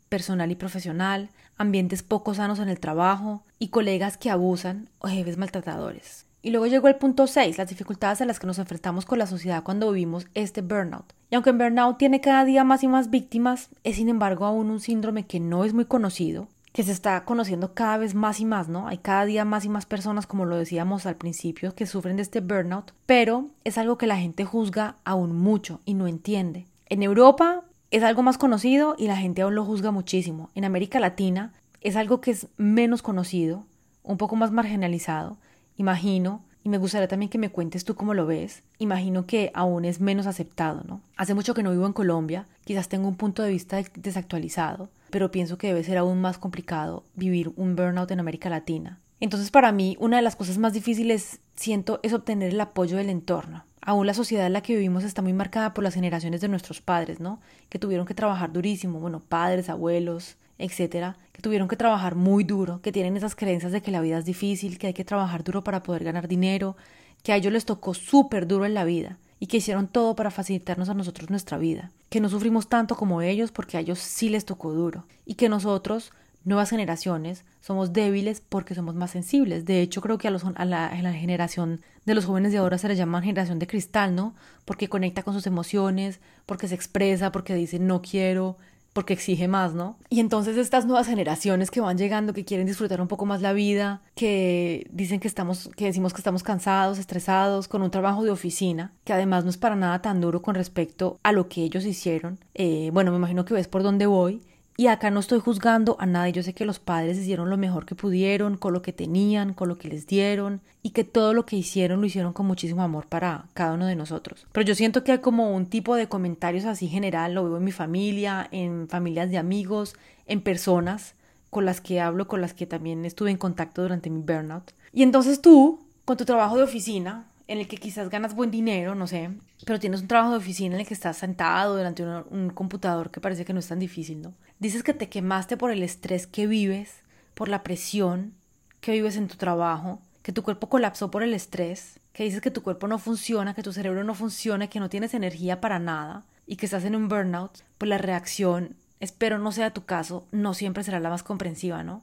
personal y profesional, ambientes poco sanos en el trabajo y colegas que abusan o jefes maltratadores. Y luego llegó el punto 6, las dificultades a las que nos enfrentamos con la sociedad cuando vivimos este burnout. Y aunque el burnout tiene cada día más y más víctimas, es sin embargo aún un síndrome que no es muy conocido, que se está conociendo cada vez más y más, ¿no? Hay cada día más y más personas, como lo decíamos al principio, que sufren de este burnout, pero es algo que la gente juzga aún mucho y no entiende. En Europa es algo más conocido y la gente aún lo juzga muchísimo. En América Latina es algo que es menos conocido, un poco más marginalizado, imagino, y me gustaría también que me cuentes tú cómo lo ves, imagino que aún es menos aceptado, ¿no? Hace mucho que no vivo en Colombia, quizás tengo un punto de vista desactualizado, pero pienso que debe ser aún más complicado vivir un burnout en América Latina. Entonces para mí una de las cosas más difíciles siento es obtener el apoyo del entorno. Aún la sociedad en la que vivimos está muy marcada por las generaciones de nuestros padres, ¿no? Que tuvieron que trabajar durísimo, bueno, padres, abuelos, etcétera, que tuvieron que trabajar muy duro, que tienen esas creencias de que la vida es difícil, que hay que trabajar duro para poder ganar dinero, que a ellos les tocó súper duro en la vida y que hicieron todo para facilitarnos a nosotros nuestra vida, que no sufrimos tanto como ellos porque a ellos sí les tocó duro y que nosotros nuevas generaciones somos débiles porque somos más sensibles. De hecho, creo que a, los, la, a, la, generación de los jóvenes de ahora se les llama generación de cristal, ¿no? Porque conecta con sus emociones, porque se expresa, porque dice no quiero, porque exige más, ¿no? Y entonces estas nuevas generaciones que van llegando, que quieren disfrutar un poco más la vida, que dicen que estamos, que decimos que estamos cansados, estresados, con un trabajo de oficina, que además no es para nada tan duro con respecto a lo que ellos hicieron. Eh, bueno, me imagino que ves por dónde voy. Y acá no estoy juzgando a nadie, yo sé que los padres hicieron lo mejor que pudieron, con lo que tenían, con lo que les dieron, y que todo lo que hicieron lo hicieron con muchísimo amor para cada uno de nosotros. Pero yo siento que hay como un tipo de comentarios así general, lo veo en mi familia, en familias de amigos, en personas con las que hablo, con las que también estuve en contacto durante mi burnout. Y entonces tú, con tu trabajo de oficina, en el que quizás ganas buen dinero, no sé, pero tienes un trabajo de oficina en el que estás sentado delante de un, computador que parece que no es tan difícil, ¿no? Dices que te quemaste por el estrés que vives, por la presión que vives en tu trabajo, que tu cuerpo colapsó por el estrés, que dices que tu cuerpo no funciona, que tu cerebro no funciona, que no tienes energía para nada y que estás en un burnout, pues la reacción, espero no sea tu caso, no siempre será la más comprensiva, ¿no?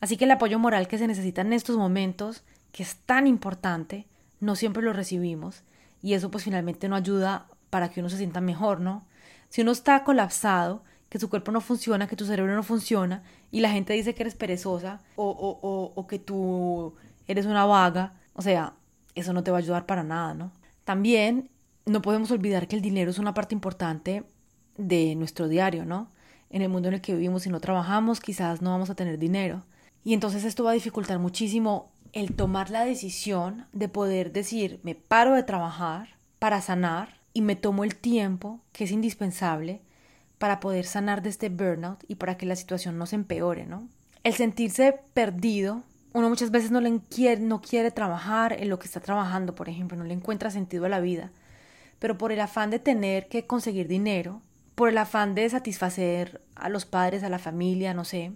Así que el apoyo moral que se necesita en estos momentos, que es tan importante, no siempre lo recibimos y eso pues finalmente no ayuda para que uno se sienta mejor, ¿no? Si uno está colapsado, que su cuerpo no funciona, que tu cerebro no funciona y la gente dice que eres perezosa o, o, o, o que tú eres una vaga, o sea, eso no te va a ayudar para nada, ¿no? También no podemos olvidar que el dinero es una parte importante de nuestro diario, ¿no? En el mundo en el que vivimos, si no trabajamos, quizás no vamos a tener dinero. Y entonces esto va a dificultar muchísimo el tomar la decisión de poder decir, me paro de trabajar para sanar y me tomo el tiempo que es indispensable para poder sanar de este burnout y para que la situación no se empeore, ¿no? El sentirse perdido, uno muchas veces no, le quiere, no quiere trabajar en lo que está trabajando, por ejemplo, no le encuentra sentido a la vida, pero por el afán de tener que conseguir dinero, por el afán de satisfacer a los padres, a la familia, no sé,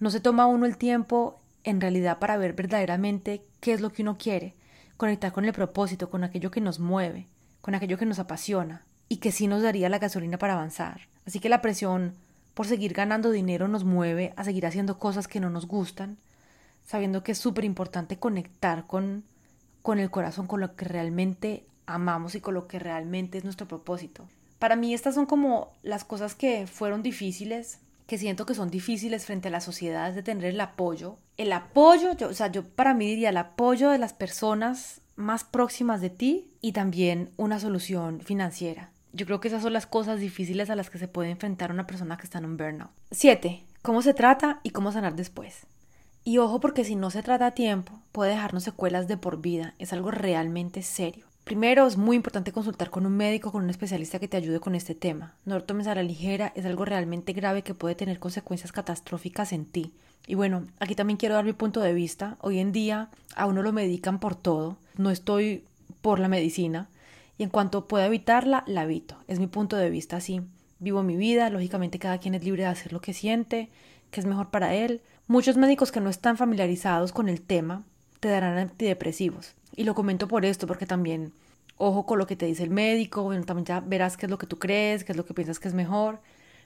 no se toma uno el tiempo en realidad para ver verdaderamente qué es lo que uno quiere, conectar con el propósito, con aquello que nos mueve, con aquello que nos apasiona y que sí nos daría la gasolina para avanzar. Así que la presión por seguir ganando dinero nos mueve a seguir haciendo cosas que no nos gustan, sabiendo que es súper importante conectar con, con el corazón, con lo que realmente amamos y con lo que realmente es nuestro propósito. Para mí estas son como las cosas que fueron difíciles, que siento que son difíciles frente a la sociedad, de tener el apoyo. El apoyo, yo, o sea, yo para mí diría el apoyo de las personas más próximas de ti y también una solución financiera. Yo creo que esas son las cosas difíciles a las que se puede enfrentar una persona que está en un burnout. 7. ¿Cómo se trata y cómo sanar después? Y ojo porque si no se trata a tiempo, puede dejarnos secuelas de por vida. Es algo realmente serio. Primero, es muy importante consultar con un médico, con un especialista que te ayude con este tema. No lo tomes a la ligera, es algo realmente grave que puede tener consecuencias catastróficas en ti. Y bueno, aquí también quiero dar mi punto de vista. Hoy en día a uno lo medican por todo. No estoy por la medicina. Y en cuanto pueda evitarla, la evito. Es mi punto de vista así. Vivo mi vida, lógicamente cada quien es libre de hacer lo que siente, que es mejor para él. Muchos médicos que no están familiarizados con el tema te darán antidepresivos. Y lo comento por esto, porque también, ojo con lo que te dice el médico, también ya verás qué es lo que tú crees, qué es lo que piensas que es mejor.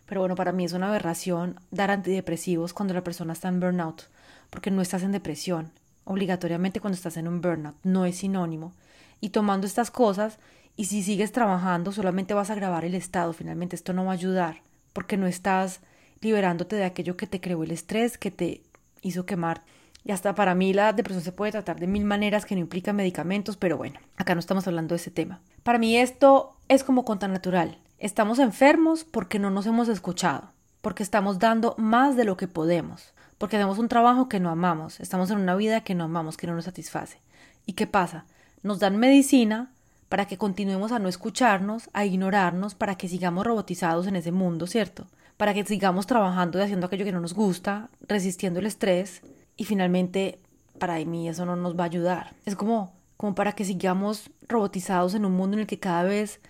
Pero bueno, para mí es una aberración dar antidepresivos cuando la persona está en burnout, porque no estás en depresión, obligatoriamente cuando estás en un burnout, no es sinónimo. Y tomando estas cosas, y si sigues trabajando, solamente vas a agravar el estado, finalmente esto no va a ayudar, porque no estás liberándote de aquello que te creó el estrés, que te hizo quemar y hasta para mí la depresión se puede tratar de mil maneras que no implican medicamentos, pero bueno, acá no estamos hablando de ese tema. Para mí esto es como conta natural. Estamos enfermos porque no nos hemos escuchado, porque estamos dando más de lo que podemos, porque hacemos un trabajo que no amamos, estamos en una vida que no amamos, que no nos satisface. ¿Y qué pasa? Nos dan medicina para que continuemos a no escucharnos, a ignorarnos, para que sigamos robotizados en ese mundo, ¿cierto? Para que sigamos trabajando y haciendo aquello que no nos gusta, resistiendo el estrés, y finalmente para mí eso no nos va a ayudar. Es como, como para que sigamos robotizados en un mundo en el que cada vez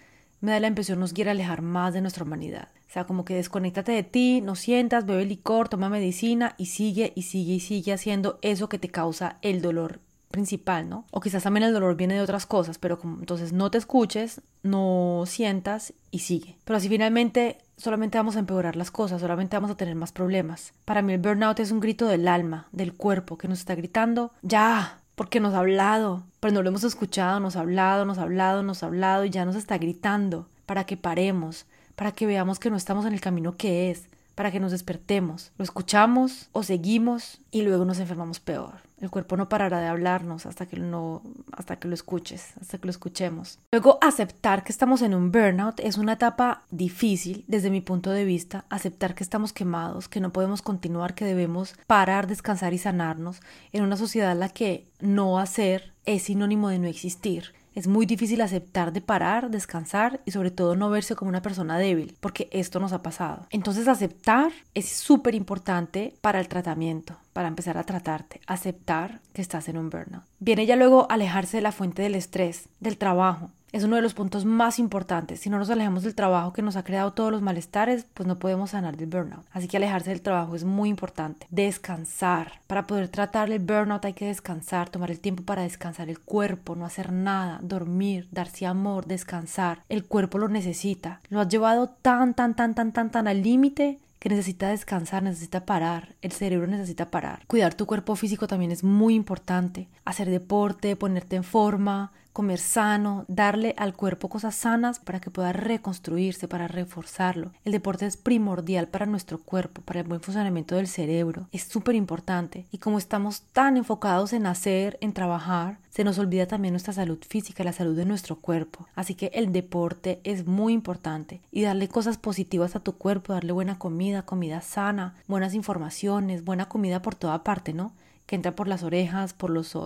me da la impresión nos quiere alejar más de nuestra humanidad. O sea, como que desconéctate de ti, no sientas, bebe licor, toma medicina y sigue y sigue y sigue haciendo eso que te causa el dolor principal, ¿no? O quizás también el dolor viene de otras cosas, pero como, entonces no te escuches, no sientas y sigue. Pero así finalmente solamente vamos a empeorar las cosas, solamente vamos a tener más problemas. Para mí el burnout es un grito del alma, del cuerpo, que nos está gritando, ya, porque nos ha hablado, pero no lo hemos escuchado, nos ha hablado, nos ha hablado, nos ha hablado y ya nos está gritando para que paremos, para que veamos que no estamos en el camino que es, para que nos despertemos. Lo escuchamos o seguimos y luego nos enfermamos peor. El cuerpo no parará de hablarnos hasta que, no, hasta que lo escuches, hasta que lo escuchemos. Luego, aceptar que estamos en un burnout es una etapa difícil desde mi punto de vista. Aceptar que estamos quemados, que no podemos continuar, que debemos parar, descansar y sanarnos en una sociedad en la que no hacer es sinónimo de no existir. Es muy difícil aceptar de parar, descansar y sobre todo no verse como una persona débil, porque esto nos ha pasado. Entonces aceptar es súper importante para el tratamiento, para empezar a tratarte. Aceptar que estás en un burnout. Viene ya luego alejarse de la fuente del estrés, del trabajo, es uno de los puntos más importantes. Si no nos alejamos del trabajo que nos ha creado todos los malestares, pues no podemos sanar del burnout. Así que alejarse del trabajo es muy importante. Descansar. Para poder tratar el burnout hay que descansar, tomar el tiempo para descansar el cuerpo, no hacer nada, dormir, darse amor, descansar. El cuerpo lo necesita. Lo has llevado tan, tan, tan, tan, tan, tan al límite que necesita descansar, necesita parar, el cerebro necesita parar. Cuidar tu cuerpo físico también es muy importante. Hacer deporte, ponerte en forma, comer sano, darle al cuerpo cosas sanas para que pueda reconstruirse, para reforzarlo. El deporte es primordial para nuestro cuerpo, para el buen funcionamiento del cerebro. Es súper importante. Y como estamos tan enfocados en hacer, en trabajar, se nos olvida también nuestra salud física, la salud de nuestro cuerpo. Así que el deporte es muy importante y darle cosas positivas a tu cuerpo, darle buena comida, comida sana, buenas informaciones, buena comida por toda parte, ¿no? Que entra por las orejas, por los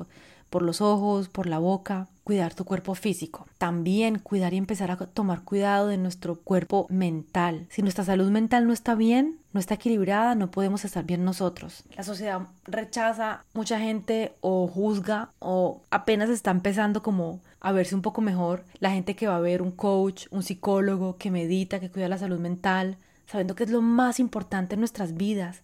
por los ojos, por la boca, cuidar tu cuerpo físico. También cuidar y empezar a tomar cuidado de nuestro cuerpo mental. Si nuestra salud mental no está bien, no está equilibrada, no podemos estar bien nosotros. La sociedad rechaza mucha gente o juzga o apenas está empezando como a verse un poco mejor. La gente que va a ver un coach, un psicólogo, que medita, que cuida la salud mental, sabiendo que es lo más importante en nuestras vidas.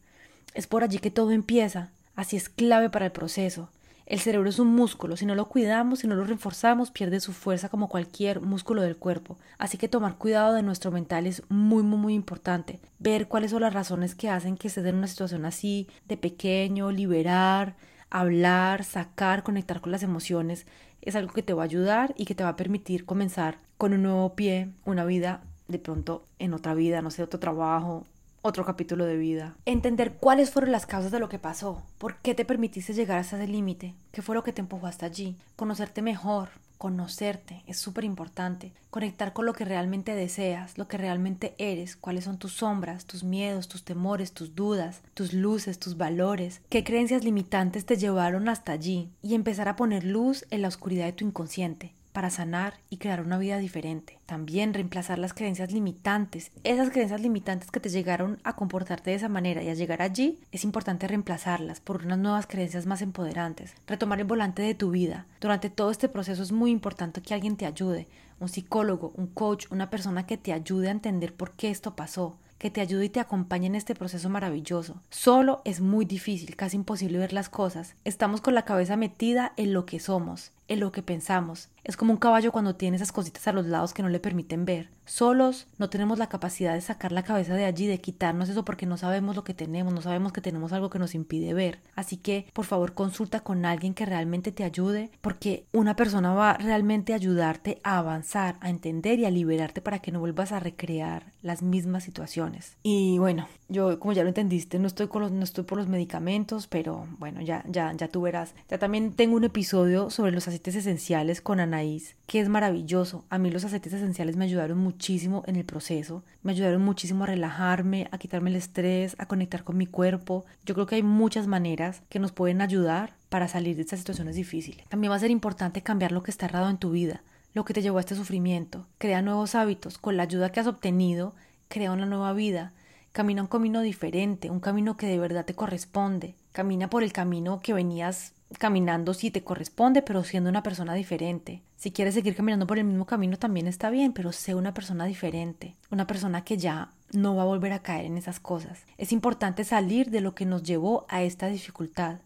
Es por allí que todo empieza. Así es clave para el proceso El cerebro es un músculo, si no lo cuidamos, si no lo reforzamos, pierde su fuerza como cualquier músculo del cuerpo. Así que tomar cuidado de nuestro mental es muy, muy, muy importante. Ver cuáles son las razones que hacen que estés en una situación así, de pequeño, liberar, hablar, sacar, conectar con las emociones, es algo que te va a ayudar y que te va a permitir comenzar con un nuevo pie, una vida de pronto en otra vida, no sé, otro trabajo, otro capítulo de vida. Entender cuáles fueron las causas de lo que pasó, por qué te permitiste llegar hasta ese límite, qué fue lo que te empujó hasta allí, conocerte mejor, conocerte es súper importante, conectar con lo que realmente deseas, lo que realmente eres, cuáles son tus sombras, tus miedos, tus temores, tus dudas, tus luces, tus valores, qué creencias limitantes te llevaron hasta allí y empezar a poner luz en la oscuridad de tu inconsciente para sanar y crear una vida diferente. También reemplazar las creencias limitantes. Esas creencias limitantes que te llegaron a comportarte de esa manera y a llegar allí, es importante reemplazarlas por unas nuevas creencias más empoderantes. Retomar el volante de tu vida. Durante todo este proceso es muy importante que alguien te ayude, un psicólogo, un coach, una persona que te ayude a entender por qué esto pasó, que te ayude y te acompañe en este proceso maravilloso. Solo es muy difícil, casi imposible ver las cosas. Estamos con la cabeza metida en lo que somos, en lo que pensamos. Es como un caballo cuando tiene esas cositas a los lados que no le permiten ver. Solos no tenemos la capacidad de sacar la cabeza de allí, de quitarnos eso porque no sabemos lo que tenemos, no sabemos que tenemos algo que nos impide ver. Así que, por favor, consulta con alguien que realmente te ayude, porque una persona va realmente a ayudarte a avanzar, a entender y a liberarte para que no vuelvas a recrear las mismas situaciones. Y bueno, yo como ya lo entendiste, no estoy con los, no estoy por los medicamentos, pero bueno, ya ya ya tú verás. Ya también tengo un episodio sobre los aceites esenciales con Anaís, que es maravilloso. A mí los aceites esenciales me ayudaron muchísimo en el proceso, me ayudaron muchísimo a relajarme, a quitarme el estrés, a conectar con mi cuerpo. Yo creo que hay muchas maneras que nos pueden ayudar para salir de estas situaciones difíciles. También va a ser importante cambiar lo que está errado en tu vida, lo que te llevó a este sufrimiento. Crea nuevos hábitos. Con la ayuda que has obtenido, crea una nueva vida. Camina un camino diferente, un camino que de verdad te corresponde. Camina por el camino que venías caminando si te corresponde, pero siendo una persona diferente. Si quieres seguir caminando por el mismo camino también está bien, pero sé una persona diferente, una persona que ya no va a volver a caer en esas cosas. Es importante salir de lo que nos llevó a esta dificultad.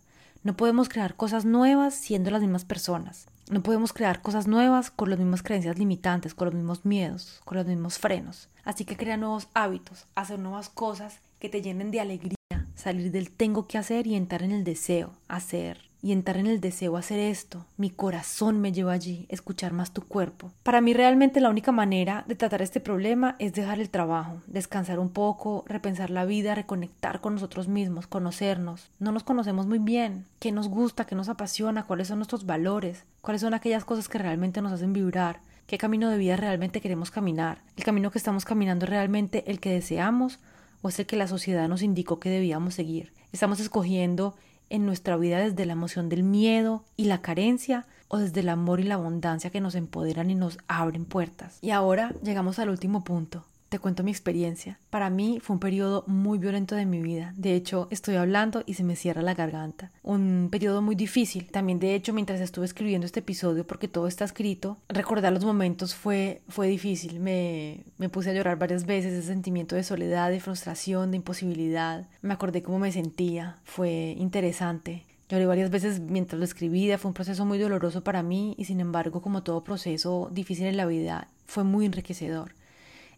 No podemos crear cosas nuevas siendo las mismas personas. No podemos crear cosas nuevas con las mismas creencias limitantes, con los mismos miedos, con los mismos frenos. Así que crea nuevos hábitos, hacer nuevas cosas que te llenen de alegría, salir del tengo que hacer y entrar en el deseo, hacer, y entrar en el deseo hacer esto. Mi corazón me lleva allí, escuchar más tu cuerpo. Para mí realmente la única manera de tratar este problema es dejar el trabajo, descansar un poco, repensar la vida, reconectar con nosotros mismos, conocernos. No nos conocemos muy bien. ¿Qué nos gusta? ¿Qué nos apasiona? ¿Cuáles son nuestros valores? ¿Cuáles son aquellas cosas que realmente nos hacen vibrar? ¿Qué camino de vida realmente queremos caminar? ¿El camino que estamos caminando es realmente el que deseamos o es el que la sociedad nos indicó que debíamos seguir? Estamos escogiendo en nuestra vida desde la emoción del miedo y la carencia o desde el amor y la abundancia que nos empoderan y nos abren puertas. Y ahora llegamos al último punto, te cuento mi experiencia. Para mí fue un periodo muy violento de mi vida. De hecho, estoy hablando y se me cierra la garganta. Un periodo muy difícil. También, de hecho, mientras estuve escribiendo este episodio, porque todo está escrito, recordar los momentos fue, fue difícil. Me, me puse a llorar varias veces, ese sentimiento de soledad, de frustración, de imposibilidad. Me acordé cómo me sentía. Fue interesante. Lloré varias veces mientras lo escribía, fue un proceso muy doloroso para mí y sin embargo, como todo proceso difícil en la vida, fue muy enriquecedor.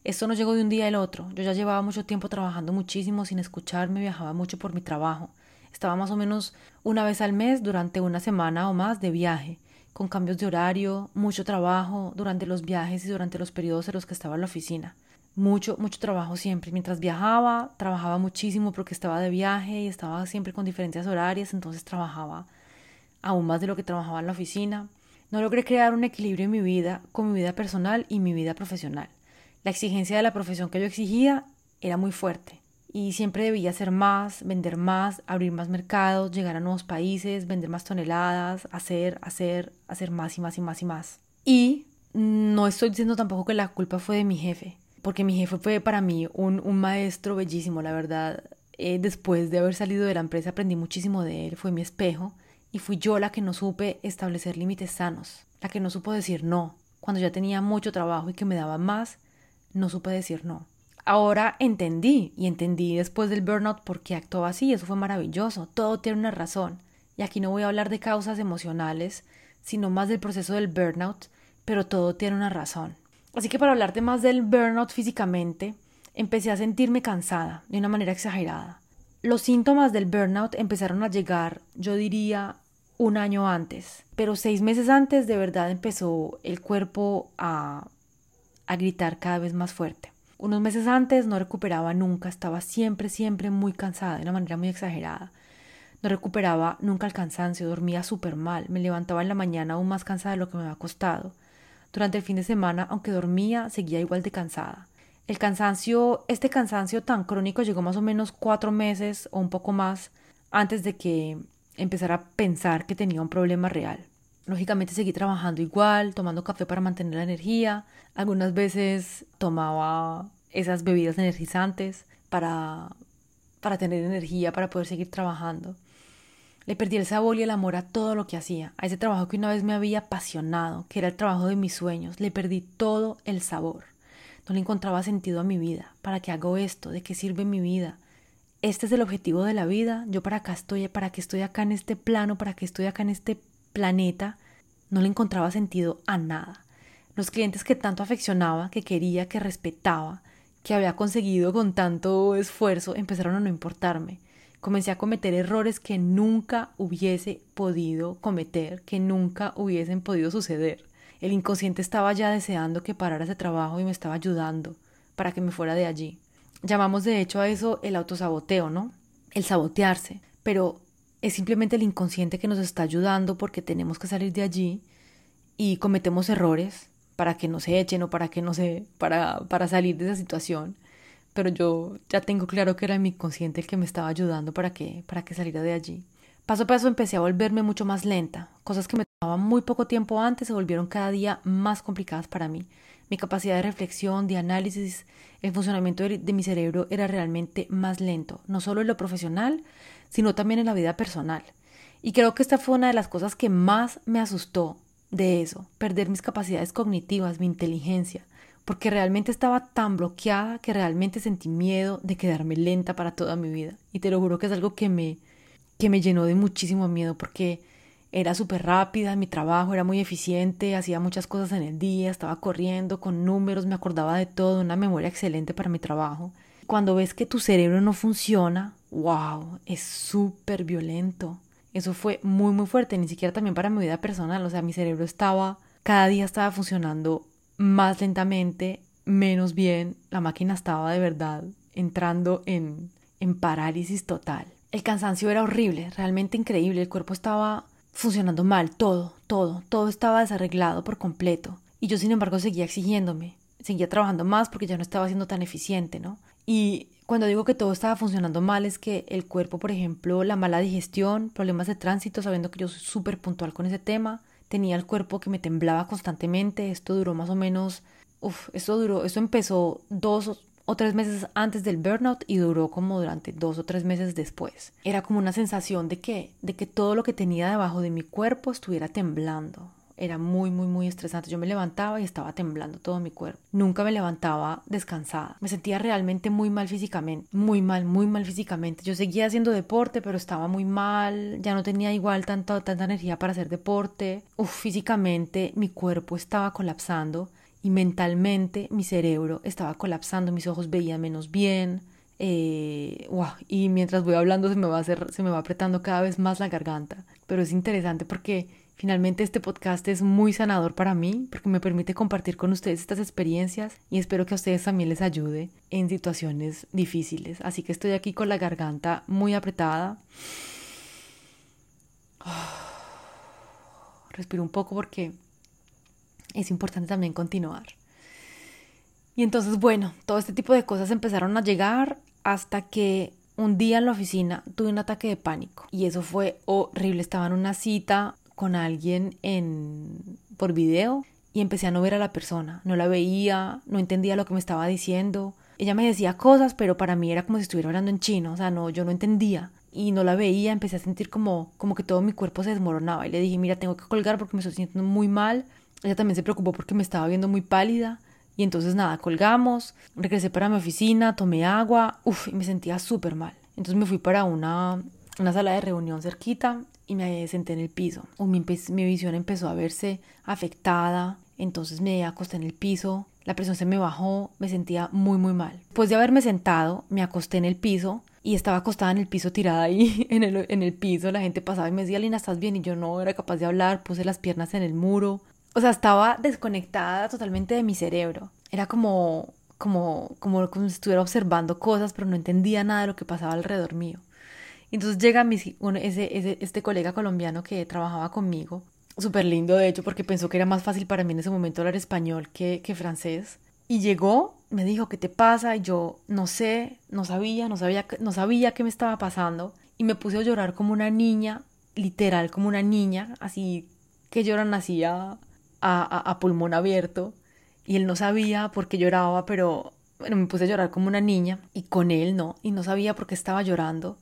Esto no llegó de un día al otro. Yo ya llevaba mucho tiempo trabajando muchísimo sin escucharme, viajaba mucho por mi trabajo. Estaba más o menos una vez al mes durante una semana o más de viaje, con cambios de horario, mucho trabajo durante los viajes y durante los periodos en los que estaba en la oficina. Mucho, mucho trabajo siempre. Mientras viajaba, trabajaba muchísimo porque estaba de viaje y estaba siempre con diferencias horarias, entonces trabajaba aún más de lo que trabajaba en la oficina. No logré crear un equilibrio en mi vida con mi vida personal y mi vida profesional. La exigencia de la profesión que yo exigía era muy fuerte y siempre debía hacer más, vender más, abrir más mercados, llegar a nuevos países, vender más toneladas, hacer, hacer, hacer más y más y más y más. Y no estoy diciendo tampoco que la culpa fue de mi jefe, porque mi jefe fue para mí un, maestro bellísimo, la verdad. Eh, después de haber salido de la empresa aprendí muchísimo de él, fue mi espejo y fui yo la que no supe establecer límites sanos, la que no supo decir no, cuando ya tenía mucho trabajo y que me daba más no supe decir no. Ahora entendí y entendí después del burnout por qué actuaba así, eso fue maravilloso, todo tiene una razón. y aquí no voy a hablar de causas emocionales, sino más del proceso del burnout, pero todo tiene una razón. Así que para hablarte más del burnout físicamente, empecé a sentirme cansada de una manera exagerada. Los síntomas del burnout empezaron a llegar, yo diría, un año antes, pero seis meses antes de verdad empezó el cuerpo a, a gritar cada vez más fuerte. Unos meses antes no recuperaba nunca, estaba siempre, siempre muy cansada, de una manera muy exagerada. No recuperaba nunca el cansancio, dormía súper mal, me levantaba en la mañana aún más cansada de lo que me había costado. Durante el fin de semana, aunque dormía, seguía igual de cansada. El cansancio, este cansancio tan crónico llegó más o menos cuatro meses o un poco más antes de que empezara a pensar que tenía un problema real. Lógicamente seguí trabajando igual, tomando café para mantener la energía. Algunas veces tomaba esas bebidas energizantes para, para tener energía, para poder seguir trabajando. Le perdí el sabor y el amor a todo lo que hacía, a ese trabajo que una vez me había apasionado, que era el trabajo de mis sueños. Le perdí todo el sabor. No le encontraba sentido a mi vida. ¿Para qué hago esto? ¿De qué sirve mi vida? Este es el objetivo de la vida. Yo para acá estoy, para qué estoy acá en este plano, para qué estoy acá en este planeta. No le encontraba sentido a nada. Los clientes que tanto afeccionaba, que quería, que respetaba, que había conseguido con tanto esfuerzo, empezaron a no importarme comencé a cometer errores que nunca hubiese podido cometer, que nunca hubiesen podido suceder. El inconsciente estaba ya deseando que parara ese trabajo y me estaba ayudando para que me fuera de allí. Llamamos de hecho a eso el autosaboteo, ¿no? El sabotearse, pero es simplemente el inconsciente que nos está ayudando porque tenemos que salir de allí y cometemos errores para que nos echen o para que no se para para salir de esa situación pero yo ya tengo claro que era mi consciente el que me estaba ayudando para que, para que saliera de allí. Paso a paso empecé a volverme mucho más lenta. Cosas que me tomaban muy poco tiempo antes se volvieron cada día más complicadas para mí. Mi capacidad de reflexión, de análisis, el funcionamiento de, de mi cerebro era realmente más lento, no solo en lo profesional, sino también en la vida personal. Y creo que esta fue una de las cosas que más me asustó de eso, perder mis capacidades cognitivas, mi inteligencia, porque realmente estaba tan bloqueada que realmente sentí miedo de quedarme lenta para toda mi vida. Y te lo juro que es algo que me, que me llenó de muchísimo miedo porque era súper rápida, mi trabajo era muy eficiente, hacía muchas cosas en el día, estaba corriendo con números, me acordaba de todo, una memoria excelente para mi trabajo. Cuando ves que tu cerebro no funciona, wow, es súper violento. Eso fue muy muy fuerte, ni siquiera también para mi vida personal, o sea, mi cerebro estaba, cada día estaba funcionando más lentamente, menos bien, la máquina estaba de verdad entrando en, en parálisis total. El cansancio era horrible, realmente increíble, el cuerpo estaba funcionando mal, todo, todo, todo estaba desarreglado por completo. Y yo, sin embargo, seguía exigiéndome, seguía trabajando más porque ya no estaba siendo tan eficiente, ¿no? Y cuando digo que todo estaba funcionando mal es que el cuerpo, por ejemplo, la mala digestión, problemas de tránsito, sabiendo que yo soy súper puntual con ese tema, tenía el cuerpo que me temblaba constantemente, esto duró más o menos, uff, esto duró, esto empezó dos o tres meses antes del burnout y duró como durante dos o tres meses después. Era como una sensación de que, de que todo lo que tenía debajo de mi cuerpo estuviera temblando. Era muy, muy, muy estresante. Yo me levantaba y estaba temblando todo mi cuerpo. Nunca me levantaba descansada. Me sentía realmente muy mal físicamente. Muy mal, muy mal físicamente. Yo seguía haciendo deporte, pero estaba muy mal. Ya no tenía igual tanta, tanta energía para hacer deporte. Uf, físicamente mi cuerpo estaba colapsando y mentalmente mi cerebro estaba colapsando. Mis ojos veían menos bien. Eh, y mientras voy hablando se me va a hacer, se me va apretando cada vez más la garganta. Pero es interesante porque Finalmente este podcast es muy sanador para mí porque me permite compartir con ustedes estas experiencias y espero que a ustedes también les ayude en situaciones difíciles. Así que estoy aquí con la garganta muy apretada. Respiro un poco porque es importante también continuar. Y entonces, bueno, todo este tipo de cosas empezaron a llegar hasta que un día en la oficina tuve un ataque de pánico y eso fue horrible. Estaba en una cita con alguien en, por video y empecé a no ver a la persona. No la veía, no entendía lo que me estaba diciendo. Ella me decía cosas, pero para mí era como si estuviera hablando en chino, o sea, no, yo no entendía y no la veía, empecé a sentir como, como que todo mi cuerpo se desmoronaba y le dije, mira, tengo que colgar porque me estoy sintiendo muy mal. Ella también se preocupó porque me estaba viendo muy pálida y entonces nada, colgamos, regresé para mi oficina, tomé agua, uff, y me sentía súper mal. Entonces me fui para una, una sala de reunión cerquita y me senté en el piso. Mi, mi visión empezó a verse afectada, entonces me acosté en el piso, la presión se me bajó, me sentía muy muy mal. Después de haberme sentado, me acosté en el piso y estaba acostada en el piso tirada ahí en el, en el piso. La gente pasaba y me decía, Lina, ¿estás bien? Y yo no era capaz de hablar, puse las piernas en el muro. O sea, estaba desconectada totalmente de mi cerebro. Era como, como, como, como si estuviera observando cosas, pero no entendía nada de lo que pasaba alrededor mío. Entonces llega mi, ese, ese, este colega colombiano que trabajaba conmigo, súper lindo de hecho, porque pensó que era más fácil para mí en ese momento hablar español que, que francés. Y llegó, me dijo, ¿qué te pasa? Y yo no sé, no sabía, no sabía, no sabía qué me estaba pasando. Y me puse a llorar como una niña, literal como una niña, así que lloran así a, a, pulmón abierto. Y él no sabía por qué lloraba, pero bueno, me puse a llorar como una niña. Y con él no, y no sabía por qué estaba llorando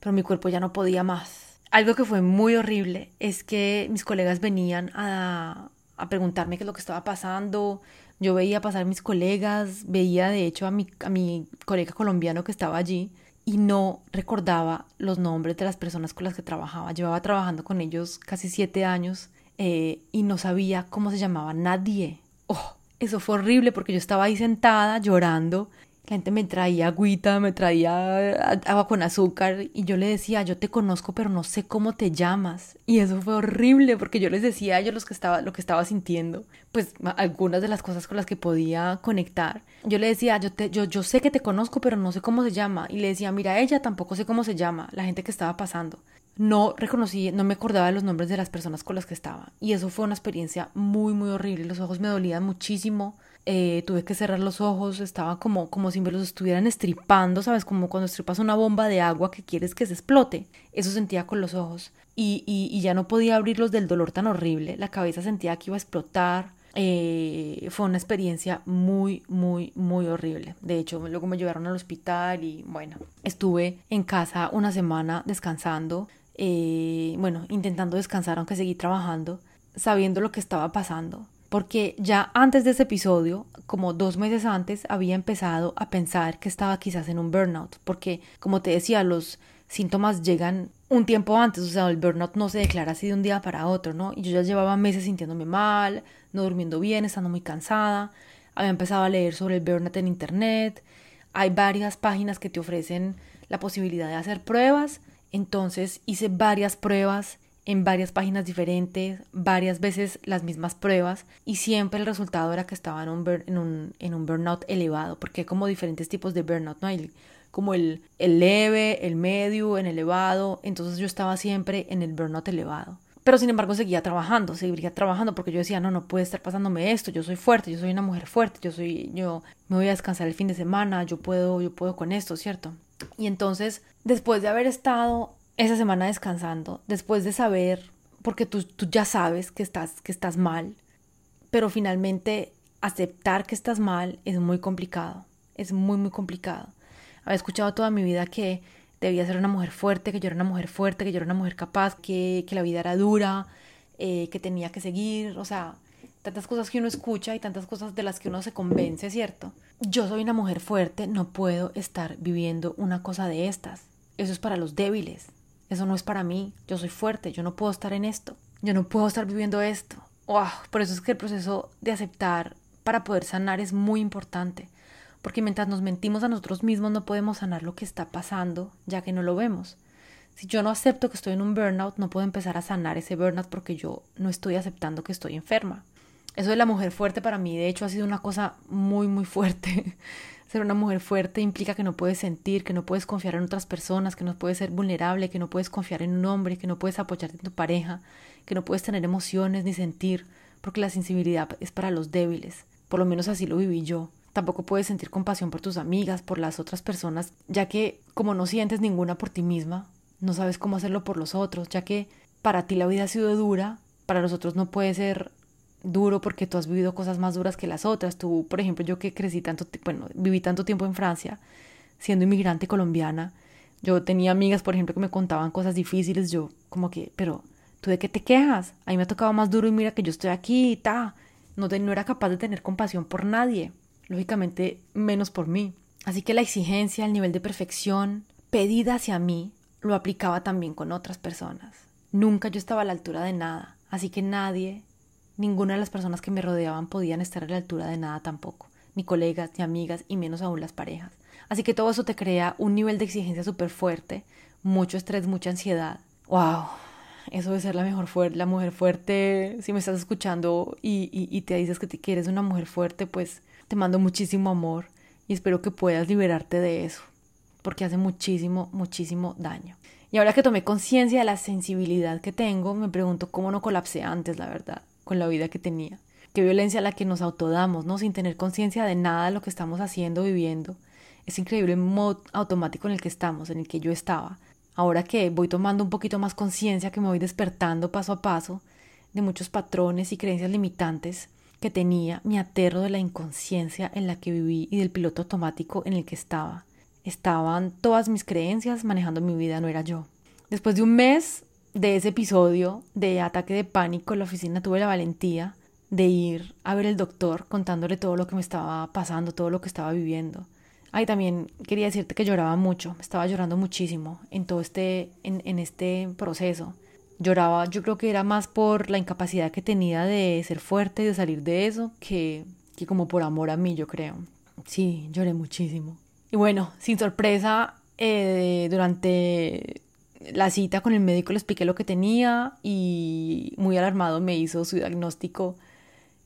pero mi cuerpo ya no podía más. Algo que fue muy horrible es que mis colegas venían a, a preguntarme qué es lo que estaba pasando. Yo veía pasar a mis colegas, veía de hecho a mi, a mi colega colombiano que estaba allí y no recordaba los nombres de las personas con las que trabajaba. Llevaba trabajando con ellos casi siete años eh, y no sabía cómo se llamaba nadie. Oh, eso fue horrible porque yo estaba ahí sentada llorando la gente me traía agüita, me traía agua con azúcar y yo le decía, yo te conozco pero no sé cómo te llamas. Y eso fue horrible porque yo les decía a ellos los que estaba, lo que estaba sintiendo, pues algunas de las cosas con las que podía conectar. Yo le decía, yo, te, yo, yo sé que te conozco pero no sé cómo se llama. Y le decía, mira, ella tampoco sé cómo se llama, la gente que estaba pasando. No reconocí, no me acordaba de los nombres de las personas con las que estaba. Y eso fue una experiencia muy, muy horrible. Los ojos me dolían muchísimo eh, tuve que cerrar los ojos, estaba como, como si me los estuvieran estripando, ¿sabes? Como cuando estripas una bomba de agua que quieres que se explote. Eso sentía con los ojos. Y, y, ya no podía abrirlos del dolor tan horrible. La cabeza sentía que iba a explotar. Eh, fue una experiencia muy, muy, muy horrible. De hecho, luego me llevaron al hospital y bueno, estuve en casa una semana descansando. Eh, bueno, intentando descansar aunque seguí trabajando, sabiendo lo que estaba pasando porque ya antes de ese episodio, como dos meses antes, había empezado a pensar que estaba quizás en un burnout, porque como te decía, los síntomas llegan un tiempo antes, o sea, el burnout no se declara así de un día para otro, ¿no? Y yo ya llevaba meses sintiéndome mal, no durmiendo bien, estando muy cansada, había empezado a leer sobre el burnout en internet, hay varias páginas que te ofrecen la posibilidad de hacer pruebas, entonces hice varias pruebas en varias páginas diferentes, varias veces las mismas pruebas y siempre el resultado era que estaba en un, en un, en un burnout elevado, porque hay como diferentes tipos de burnout, ¿no? Hay como el, el leve, el medio, el elevado, entonces yo estaba siempre en el burnout elevado. Pero sin embargo seguía trabajando, seguía trabajando porque yo decía, no, no puede estar pasándome esto, yo soy fuerte, yo soy una mujer fuerte, yo soy, yo me voy a descansar el fin de semana, yo puedo, yo puedo con esto, ¿cierto? Y entonces, después de haber estado esa semana descansando, después de saber, porque tú, tú ya sabes que estás, que estás mal, pero finalmente aceptar que estás mal es muy complicado, es muy, muy complicado. Había escuchado toda mi vida que debía ser una mujer fuerte, que yo era una mujer fuerte, que yo era una mujer capaz, que, que la vida era dura, eh, que tenía que seguir, o sea, tantas cosas que uno escucha y tantas cosas de las que uno se convence, ¿cierto? Yo soy una mujer fuerte, no puedo estar viviendo una cosa de estas. Eso es para los débiles. Eso no es para mí. Yo soy fuerte. Yo no puedo estar en esto. Yo no puedo estar viviendo esto. por eso es que el proceso de aceptar para poder sanar es muy importante. Porque mientras nos mentimos a nosotros mismos no podemos sanar lo que está pasando, ya que no lo vemos. Si yo no acepto que estoy en un burnout, no puedo empezar a sanar ese burnout porque yo no estoy aceptando que estoy enferma. Eso de la mujer fuerte para mí, de hecho, ha sido una cosa muy, muy fuerte. Ser una mujer fuerte implica que no puedes sentir, que no puedes confiar en otras personas, que no puedes ser vulnerable, que no puedes confiar en un hombre, que no puedes apoyarte en tu pareja, que no puedes tener emociones ni sentir, porque la sensibilidad es para los débiles. Por lo menos así lo viví yo. Tampoco puedes sentir compasión por tus amigas, por las otras personas, ya que como no sientes ninguna por ti misma, no sabes cómo hacerlo por los otros, ya que para ti la vida ha sido dura, para los otros no puede ser duro porque tú has vivido cosas más duras que las otras. Tú, por ejemplo, yo que crecí tanto, bueno, viví tanto tiempo en Francia, siendo inmigrante colombiana, yo tenía amigas, por ejemplo, que me contaban cosas difíciles, yo como que, pero ¿tú de qué te quejas? A mí me ha tocado más duro y mira que yo estoy aquí y ta. No, no era capaz de tener compasión por nadie, lógicamente menos por mí. Así que la exigencia, el nivel de perfección pedida hacia mí, lo aplicaba también con otras personas. Nunca yo estaba a la altura de nada, así que nadie, ninguna de las personas que me rodeaban podían estar a la altura de nada tampoco, ni colegas, ni amigas, y menos aún las parejas. Así que todo eso te crea un nivel de exigencia súper fuerte, mucho estrés, mucha ansiedad. ¡Wow! Eso de ser la mejor fuerte, la mujer fuerte, si me estás escuchando y, te dices que, te, eres una mujer fuerte, pues te mando muchísimo amor y espero que puedas liberarte de eso, porque hace muchísimo, muchísimo daño. Y ahora que tomé conciencia de la sensibilidad que tengo, me pregunto cómo no colapsé antes, la verdad, con la vida que tenía. Qué violencia la que nos autodamos, ¿no? Sin tener conciencia de nada de lo que estamos haciendo, viviendo. Es increíble el modo automático en el que estamos, en el que yo estaba ahora que voy tomando un poquito más conciencia, que me voy despertando paso a paso de muchos patrones y creencias limitantes que tenía, me aterro de la inconsciencia en la que viví y del piloto automático en el que estaba. Estaban todas mis creencias manejando mi vida, no era yo. Después de un mes de ese episodio de ataque de pánico en la oficina, tuve la valentía de ir a ver al doctor contándole todo lo que me estaba pasando, todo lo que estaba viviendo. Ay, también quería decirte que lloraba mucho, estaba llorando muchísimo en todo este, en, este proceso. Lloraba, yo creo que era más por la incapacidad que tenía de ser fuerte y de salir de eso que, que como por amor a mí, yo creo. Sí, lloré muchísimo. Y bueno, sin sorpresa, eh, durante la cita con el médico le expliqué lo que tenía y muy alarmado me hizo su diagnóstico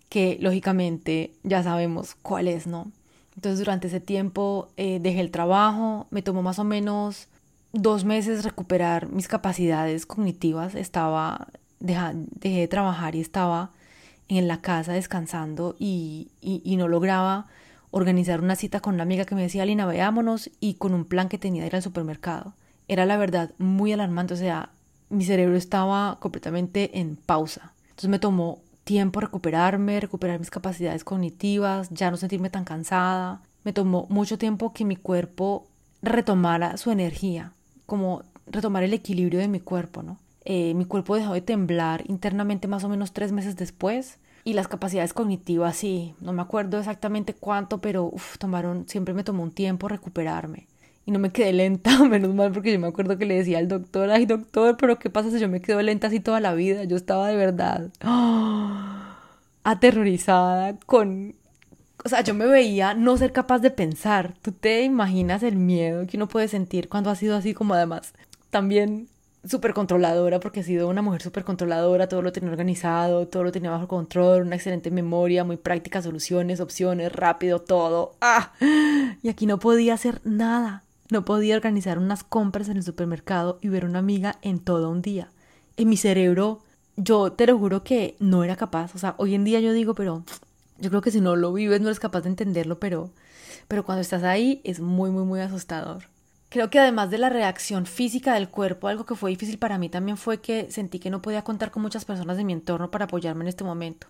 que lógicamente ya sabemos cuál es, ¿no? Entonces durante ese tiempo eh, dejé el trabajo, me tomó más o menos dos meses recuperar mis capacidades cognitivas, estaba, dejé de trabajar y estaba en la casa descansando y, no lograba organizar una cita con una amiga que me decía, Lina, veámonos y con un plan que tenía de ir al supermercado. Era la verdad muy alarmante, o sea, mi cerebro estaba completamente en pausa. Entonces me tomó tiempo recuperarme, recuperar mis capacidades cognitivas, ya no sentirme tan cansada. Me tomó mucho tiempo que mi cuerpo retomara su energía, como retomar el equilibrio de mi cuerpo, ¿no? Eh, mi cuerpo dejó de temblar internamente más o menos tres meses después y las capacidades cognitivas sí, no me acuerdo exactamente cuánto, pero tomaron, siempre me tomó un tiempo recuperarme y no me quedé lenta, menos mal porque yo me acuerdo que le decía al doctor, ay doctor, pero ¿qué pasa si yo me quedo lenta así toda la vida? Yo estaba de verdad aterrorizada con... O sea, yo me veía no ser capaz de pensar. ¿Tú te imaginas el miedo que uno puede sentir cuando ha sido así como además también súper controladora porque he sido una mujer súper controladora, todo lo tenía organizado, todo lo tenía bajo control, una excelente memoria, muy práctica, soluciones, opciones, rápido, todo. ¡Ah! Y aquí no podía hacer nada. No podía organizar unas compras en el supermercado y ver a una amiga en todo un día. En mi cerebro, yo te lo juro que no era capaz. O sea, hoy en día yo digo, pero yo creo que si no lo vives no eres capaz de entenderlo, pero, pero cuando estás ahí es muy, muy, muy asustador. Creo que además de la reacción física del cuerpo, algo que fue difícil para mí también fue que sentí que no podía contar con muchas personas de mi entorno para apoyarme en este momento.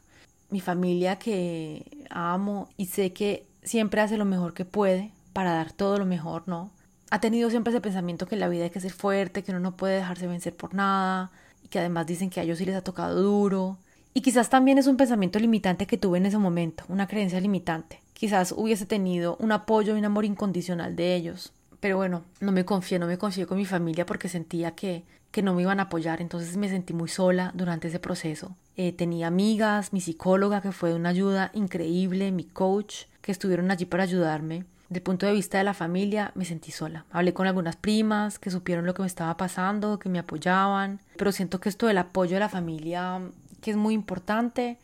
Mi familia que amo y sé que siempre hace lo mejor que puede para dar todo lo mejor, ¿no? Ha tenido siempre ese pensamiento que en la vida hay que ser fuerte, que uno no puede dejarse vencer por nada, y que además dicen que a ellos sí les ha tocado duro. Y quizás también es un pensamiento limitante que tuve en ese momento, una creencia limitante. Quizás hubiese tenido un apoyo y un amor incondicional de ellos. Pero bueno, no me confié, no me confié con mi familia porque sentía que, que no me iban a apoyar, entonces me sentí muy sola durante ese proceso. Eh, tenía amigas, mi psicóloga que fue de una ayuda increíble, mi coach que estuvieron allí para ayudarme del punto de vista de la familia, me sentí sola. Hablé con algunas primas que supieron lo que me estaba pasando, que me apoyaban, pero siento que esto del apoyo de la familia, que es muy importante,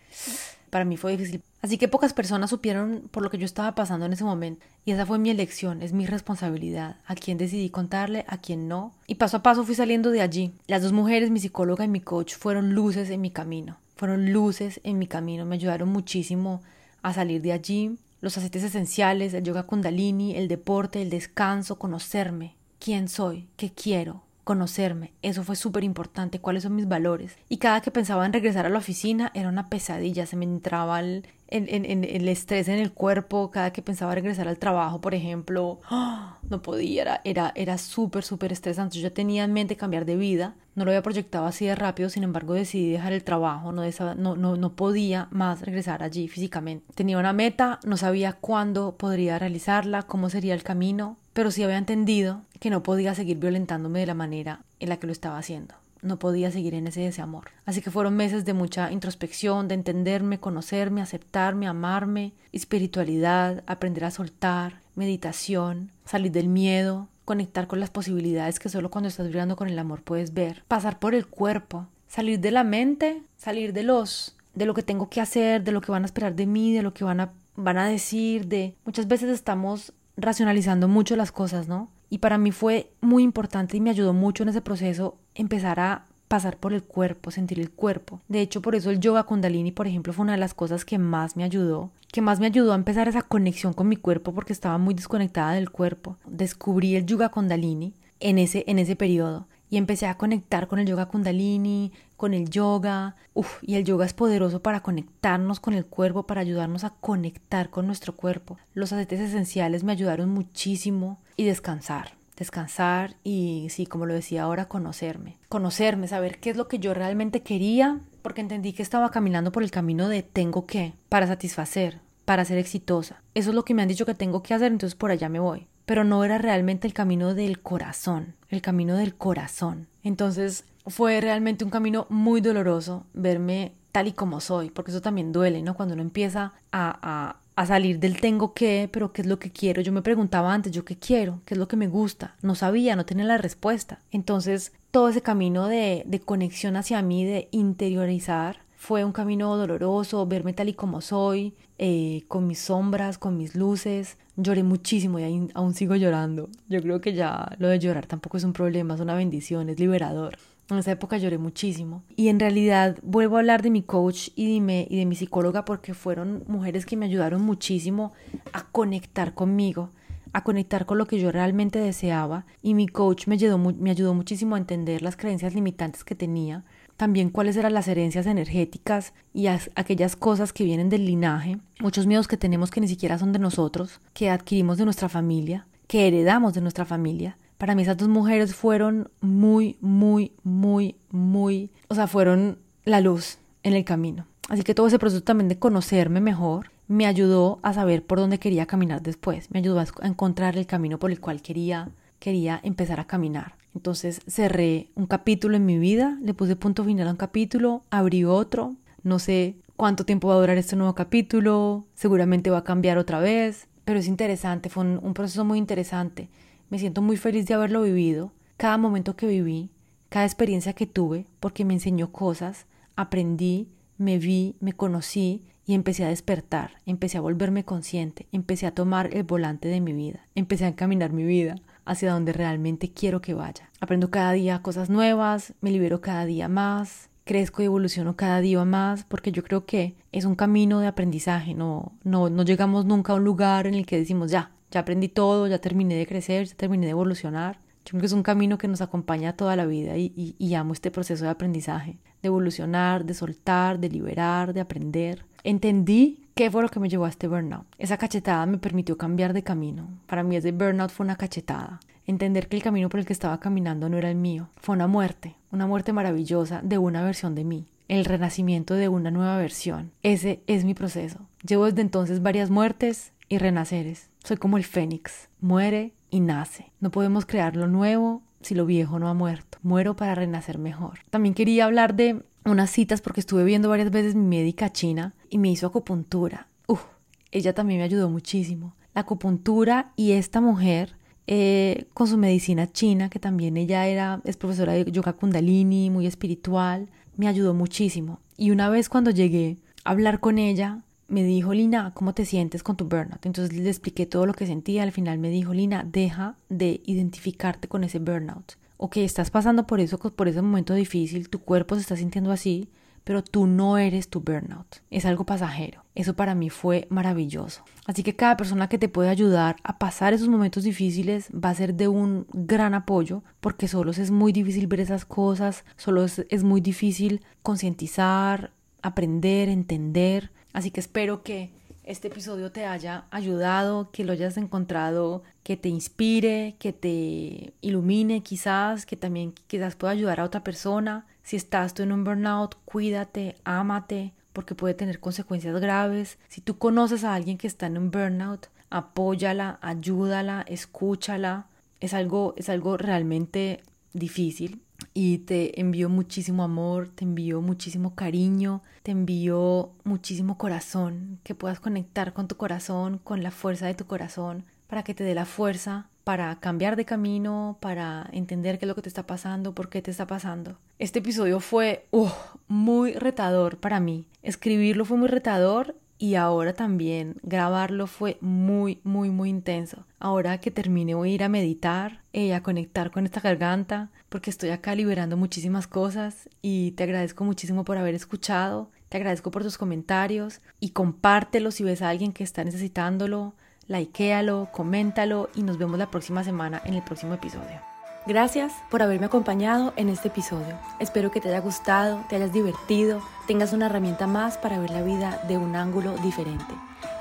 para mí fue difícil. Así que pocas personas supieron por lo que yo estaba pasando en ese momento. Y esa fue mi elección, es mi responsabilidad. A quién decidí contarle, a quién no. Y paso a paso fui saliendo de allí. Las dos mujeres, mi psicóloga y mi coach, fueron luces en mi camino. Fueron luces en mi camino. Me ayudaron muchísimo a salir de allí los aceites esenciales, el yoga kundalini, el deporte, el descanso, conocerme, quién soy, qué quiero, conocerme. Eso fue súper importante, cuáles son mis valores. Y cada que pensaba en regresar a la oficina era una pesadilla, se me entraba el, el estrés en el cuerpo, cada que pensaba regresar al trabajo, por ejemplo, ¡ah! no podía, era, era, era súper, súper estresante. Yo tenía en mente cambiar de vida, no lo había proyectado así de rápido, sin embargo decidí dejar el trabajo, no, no, no, no podía más regresar allí físicamente. Tenía una meta, no sabía cuándo podría realizarla, cómo sería el camino, pero sí había entendido que no podía seguir violentándome de la manera en la que lo estaba haciendo. no podía seguir en ese desamor. Así que fueron meses de mucha introspección, de entenderme, conocerme, aceptarme, amarme, espiritualidad, aprender a soltar, meditación, salir del miedo, conectar con las posibilidades que solo cuando estás vibrando con el amor puedes ver, pasar por el cuerpo, salir de la mente, salir de los de lo que tengo que hacer, de lo que van a esperar de mí, de lo que van a van a decir, de muchas veces estamos racionalizando mucho las cosas, ¿no? Y para mí fue muy importante y me ayudó mucho en ese proceso empezar a pasar por el cuerpo, sentir el cuerpo. De hecho, por eso el yoga kundalini, por ejemplo, fue una de las cosas que más me ayudó, que más me ayudó a empezar esa conexión con mi cuerpo porque estaba muy desconectada del cuerpo. Descubrí el yoga kundalini en ese en ese periodo y empecé a conectar con el yoga kundalini, con el yoga. Y el yoga es poderoso para conectarnos con el cuerpo, para ayudarnos a conectar con nuestro cuerpo. Los aceites esenciales me ayudaron muchísimo y descansar. Descansar y sí, como lo decía ahora, conocerme. Conocerme, saber qué es lo que yo realmente quería, porque entendí que estaba caminando por el camino de tengo que, para satisfacer, para ser exitosa. Eso es lo que me han dicho que tengo que hacer, entonces por allá me voy pero no era realmente el camino del corazón, el camino del corazón. Entonces fue realmente un camino muy doloroso verme tal y como soy, porque eso también duele, ¿no? Cuando uno empieza a, a, salir del tengo que, pero qué es lo que quiero. Yo me preguntaba antes, ¿yo qué quiero? ¿Qué es lo que me gusta? No sabía, no tenía la respuesta. Entonces, todo ese camino de, de conexión hacia mí, de interiorizar, fue un camino doloroso, verme tal y como soy, eh, con mis sombras, con mis luces. Lloré muchísimo y aún sigo llorando. Yo creo que ya lo de llorar tampoco es un problema, es una bendición, es liberador. En esa época lloré muchísimo. Y en realidad vuelvo a hablar de mi coach y de, mi, y de mi psicóloga porque fueron mujeres que me ayudaron muchísimo a conectar conmigo, a conectar con lo que yo realmente deseaba. Y mi coach me ayudó, me ayudó muchísimo a entender las creencias limitantes que tenía también cuáles eran las herencias energéticas y aquellas cosas que vienen del linaje, muchos miedos que tenemos que ni siquiera son de nosotros, que adquirimos de nuestra familia, que heredamos de nuestra familia. Para mí esas dos mujeres fueron muy, muy, muy, muy, o sea, fueron la luz en el camino. Así que todo ese proceso también de conocerme mejor me ayudó a saber por dónde quería caminar después, me ayudó a encontrar el camino por el cual quería, quería empezar a caminar. Entonces cerré un capítulo en mi vida, le puse punto final a un capítulo, abrí otro, no sé cuánto tiempo va a durar este nuevo capítulo, seguramente va a cambiar otra vez, pero es interesante, fue un, proceso muy interesante. Me siento muy feliz de haberlo vivido, cada momento que viví, cada experiencia que tuve, porque me enseñó cosas, aprendí, me vi, me conocí y empecé a despertar, empecé a volverme consciente, empecé a tomar el volante de mi vida, empecé a encaminar mi vida hacia donde realmente quiero que vaya. Aprendo cada día cosas nuevas, me libero cada día más, crezco y evoluciono cada día más, porque yo creo que es un camino de aprendizaje, no, no, no llegamos nunca a un lugar en el que decimos ya, ya aprendí todo, ya terminé de crecer, ya terminé de evolucionar. Yo creo que es un camino que nos acompaña toda la vida y, y, y amo este proceso de aprendizaje, de evolucionar, de soltar, de liberar, de aprender. Entendí ¿Qué fue lo que me llevó a este burnout? Esa cachetada me permitió cambiar de camino. Para mí ese burnout fue una cachetada. Entender que el camino por el que estaba caminando no era el mío. Fue una muerte, una muerte maravillosa de una versión de mí. El renacimiento de una nueva versión. Ese es mi proceso. Llevo desde entonces varias muertes y renaceres. Soy como el fénix. Muere y nace. No podemos crear lo nuevo si lo viejo no ha muerto. Muero para renacer mejor. También quería hablar de unas citas porque estuve viendo varias veces mi médica china y me hizo acupuntura. Uf, ella también me ayudó muchísimo. La acupuntura y esta mujer eh, con su medicina china, que también ella era, es profesora de yoga kundalini, muy espiritual, me ayudó muchísimo. Y una vez cuando llegué a hablar con ella, me dijo, Lina, ¿cómo te sientes con tu burnout? Entonces le expliqué todo lo que sentía. Al final me dijo, Lina, deja de identificarte con ese burnout o que estás pasando por eso, por ese momento difícil, tu cuerpo se está sintiendo así, pero tú no eres tu burnout. Es algo pasajero. Eso para mí fue maravilloso. Así que cada persona que te puede ayudar a pasar esos momentos difíciles va a ser de un gran apoyo, porque solo es muy difícil ver esas cosas, solo es, es muy difícil concientizar, aprender, entender. Así que espero que este episodio te haya ayudado, que lo hayas encontrado, que te inspire, que te ilumine quizás, que también quizás pueda ayudar a otra persona. Si estás tú en un burnout, cuídate, ámate, porque puede tener consecuencias graves. Si tú conoces a alguien que está en un burnout, apóyala, ayúdala, escúchala. Es algo, es algo realmente difícil y te envío muchísimo amor, te envío muchísimo cariño, te envío muchísimo corazón, que puedas conectar con tu corazón, con la fuerza de tu corazón, para que te dé la fuerza para cambiar de camino, para entender qué es lo que te está pasando, por qué te está pasando. Este episodio fue uh, muy retador para mí. Escribirlo fue muy retador y ahora también grabarlo fue muy, muy, muy intenso. Ahora que termine voy a ir a meditar, y a conectar con esta garganta, porque estoy acá liberando muchísimas cosas y te agradezco muchísimo por haber escuchado, te agradezco por tus comentarios y compártelo si ves a alguien que está necesitándolo, likealo, coméntalo y nos vemos la próxima semana en el próximo episodio. Gracias por haberme acompañado en este episodio. Espero que te haya gustado, te hayas divertido, tengas una herramienta más para ver la vida de un ángulo diferente.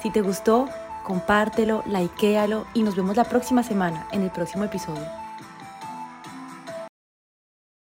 Si te gustó, compártelo, likealo y nos vemos la próxima semana en el próximo episodio.